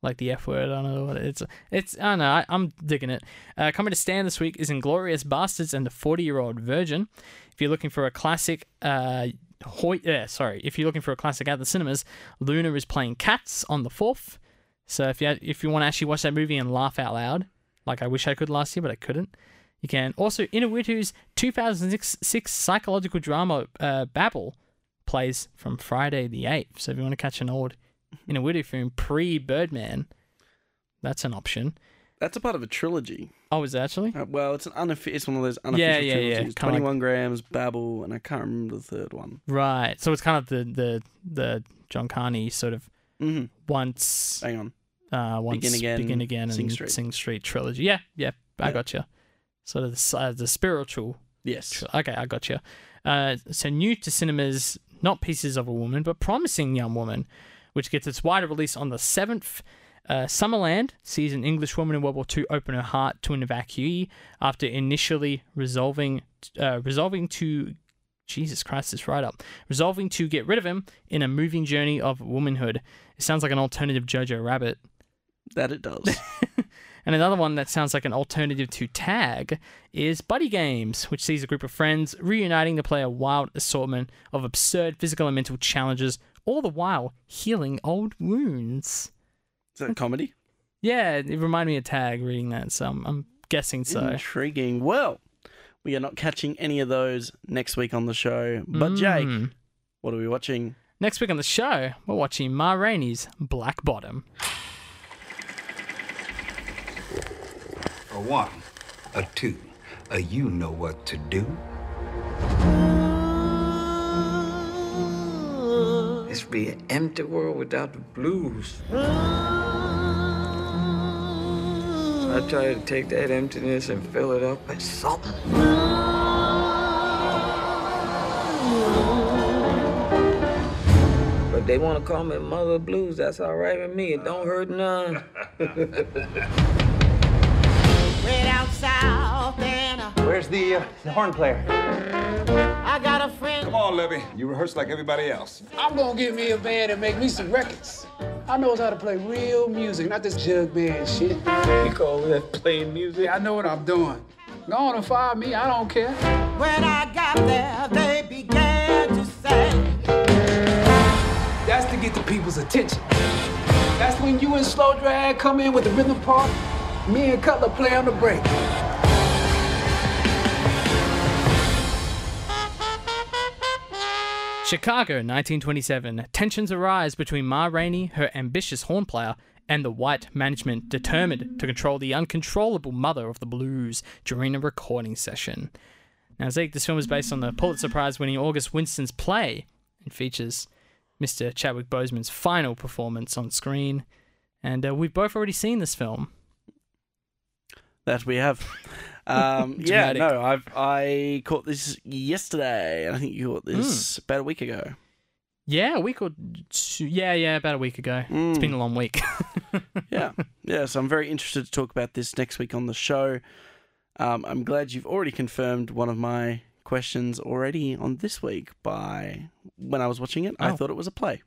like the F word. I don't know what it's. It's I don't know. I, I'm digging it. Uh, coming to Stan this week is Inglourious Basterds and the Forty Year Old Virgin. If you're looking for a classic, uh, Hoy- yeah, sorry. If you're looking for a classic at the cinemas, Luna is playing Cats on the fourth. So if you if you want to actually watch that movie and laugh out loud, like I wish I could last year, but I couldn't. You can also Iñárritu's 2006 psychological drama uh, Babel plays from Friday the 8th. So if you want to catch an old Iñárritu film pre Birdman, that's an option. That's a part of a trilogy. Oh, is it actually? Uh, well, it's an unofficial. It's one of those unofficial Yeah, yeah, yeah. trilogies. Like- Twenty One Grams, Babel, and I can't remember the third one. Right. So it's kind of the the the John Carney sort of hmm once Hang on. uh once Begin Again, begin again Sing and Street. Sing Street trilogy. Yeah, yeah, I Yeah. got you. Sort of the, uh, the spiritual Yes. Sure. Okay, I got you. Uh, so new to cinemas, not Pieces of a Woman, but Promising Young Woman, which gets its wider release on the seventh. Uh, Summerland sees an English woman in World War II open her heart to an evacuee after initially resolving uh, resolving to Jesus Christ, this right up. Resolving to get rid of him in a moving journey of womanhood. It sounds like an alternative Jojo Rabbit. That it does. And another one that sounds like an alternative to Tag is Buddy Games, which sees a group of friends reuniting to play a wild assortment of absurd physical and mental challenges, all the while healing old wounds. Is that comedy? Yeah, it reminded me of Tag reading that, so I'm, I'm guessing so. Intriguing. Well, we are not catching any of those next week on the show. But Jake, Mm. what are we watching? Next week on the show, we're watching Ma Rainey's Black Bottom. A one, a two, a you know what to do. This be an empty world without the blues. I try to take that emptiness and fill it up with something. But they want to call me Mother Blues. That's all right with me. It don't hurt none. Way down south, and uh, Where's the, uh, the horn player? I got a friend. Come on, Levee. You rehearse like everybody else. I'm gonna get me a band and make me some records. I knows how to play real music, not this jug band shit. You call that playing music? I know what I'm doing. Go on and fire me, I don't care. When I got there, they began to say, That's to get the people's attention. That's when you and Slow Drag come in with the rhythm part. Me and Cutler play on the break. Chicago, 1927. Tensions arise between Ma Rainey, her ambitious horn player, and the white management determined to control the uncontrollable mother of the blues during a recording session. Now, Zeke, this film is based on the Pulitzer Prize winning August Wilson's play and features Mr. Chadwick Boseman's final performance on screen. And uh, we've both already seen this film. That we have. Um, yeah, no, I've I caught this yesterday, and I think you caught this Hmm. about a week ago. Yeah, a week or two. Yeah, yeah, about a week ago. It's been a long week. Yeah, yeah. So I'm very interested to talk about this next week on the show. Um, I'm glad you've already confirmed one of my questions already on this week by when I was watching it. I Oh. thought it was a play.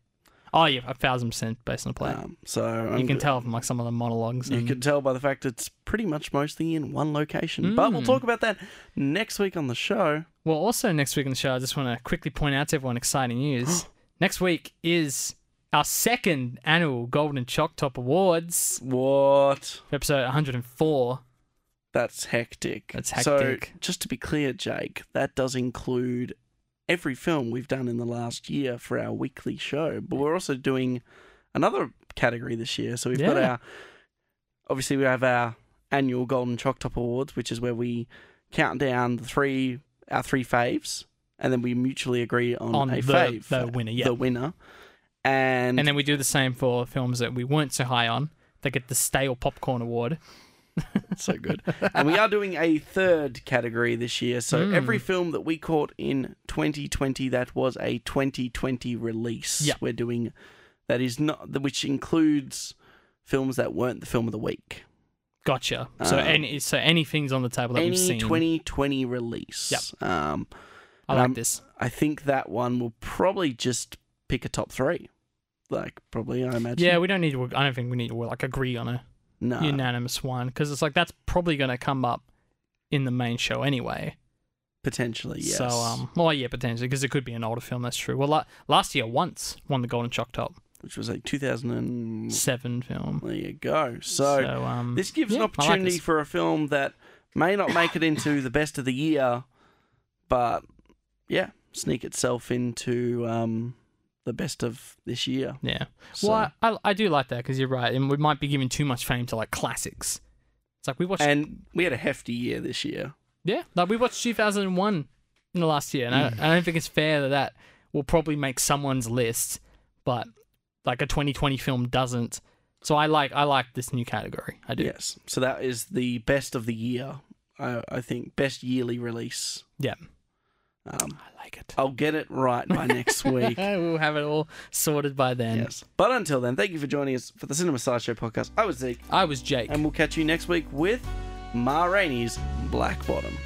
Oh, yeah, a thousand percent based on the play. Um, so you I'm can tell from like some of the monologues. You and- can tell by the fact it's pretty much mostly in one location. But we'll Mm. talk about that next week on the show. Well, also next week on the show, I just want to quickly point out to everyone exciting news. next week is our second annual Golden Choc Top Awards, What? episode 104. That's hectic. That's hectic. So, just to be clear, Jake, that does include every film we've done in the last year for our weekly show. But we're also doing another category this year. So we've got our obviously we have our annual Golden Choc Top Awards, which is where we count down the three our three faves, and then we mutually agree on, On a the- fave, the winner, yeah. the winner. And, And then we do the same for films that we weren't so high on. They get the Stale Popcorn Award. so good. and we are doing a third category this year. So Mm. every film that we caught in 2020 that was a 2020 release, Yeah. we're doing that is not which includes films that weren't the film of the week. Gotcha. So Um, any so anything's on the table that Any we've seen. 2020 release. Yep. Um, I like I'm- this. I think that one will probably just pick a top three. Like probably, I imagine. Yeah, we don't need to. I don't think we need to like agree on a no. unanimous one because it's like that's probably going to come up in the main show anyway. potentially, yes. So, um, well, yeah, potentially because it could be an older film. That's true. Well, la- last year once won the Golden Choc Top which was a 2007 film. there you go. So, um, This gives yeah, an I like opportunity for a film that may not make it into the best of the year, but yeah, sneak itself into um, the best of this year. Yeah. So- Well, I, I, I do like that because you're right, and we might be giving too much fame to like classics. It's like we watched, And we had a hefty year this year. yeah, like we watched 2001 in the last year, and Mm. I, I don't think it's fair that that will probably make someone's list, but like a 2020 film doesn't. So I like I like this new category. I do. Yes. So that is the best of the year. I, I think best yearly release. Yeah. Um, I like it. I'll get it right by next week. we'll have it all sorted by then. Yes. But until then, thank you for joining us for the Cinema Sideshow podcast. I was Zeke, I was Jake. and we'll catch you next week with Ma Rainey's Black Bottom.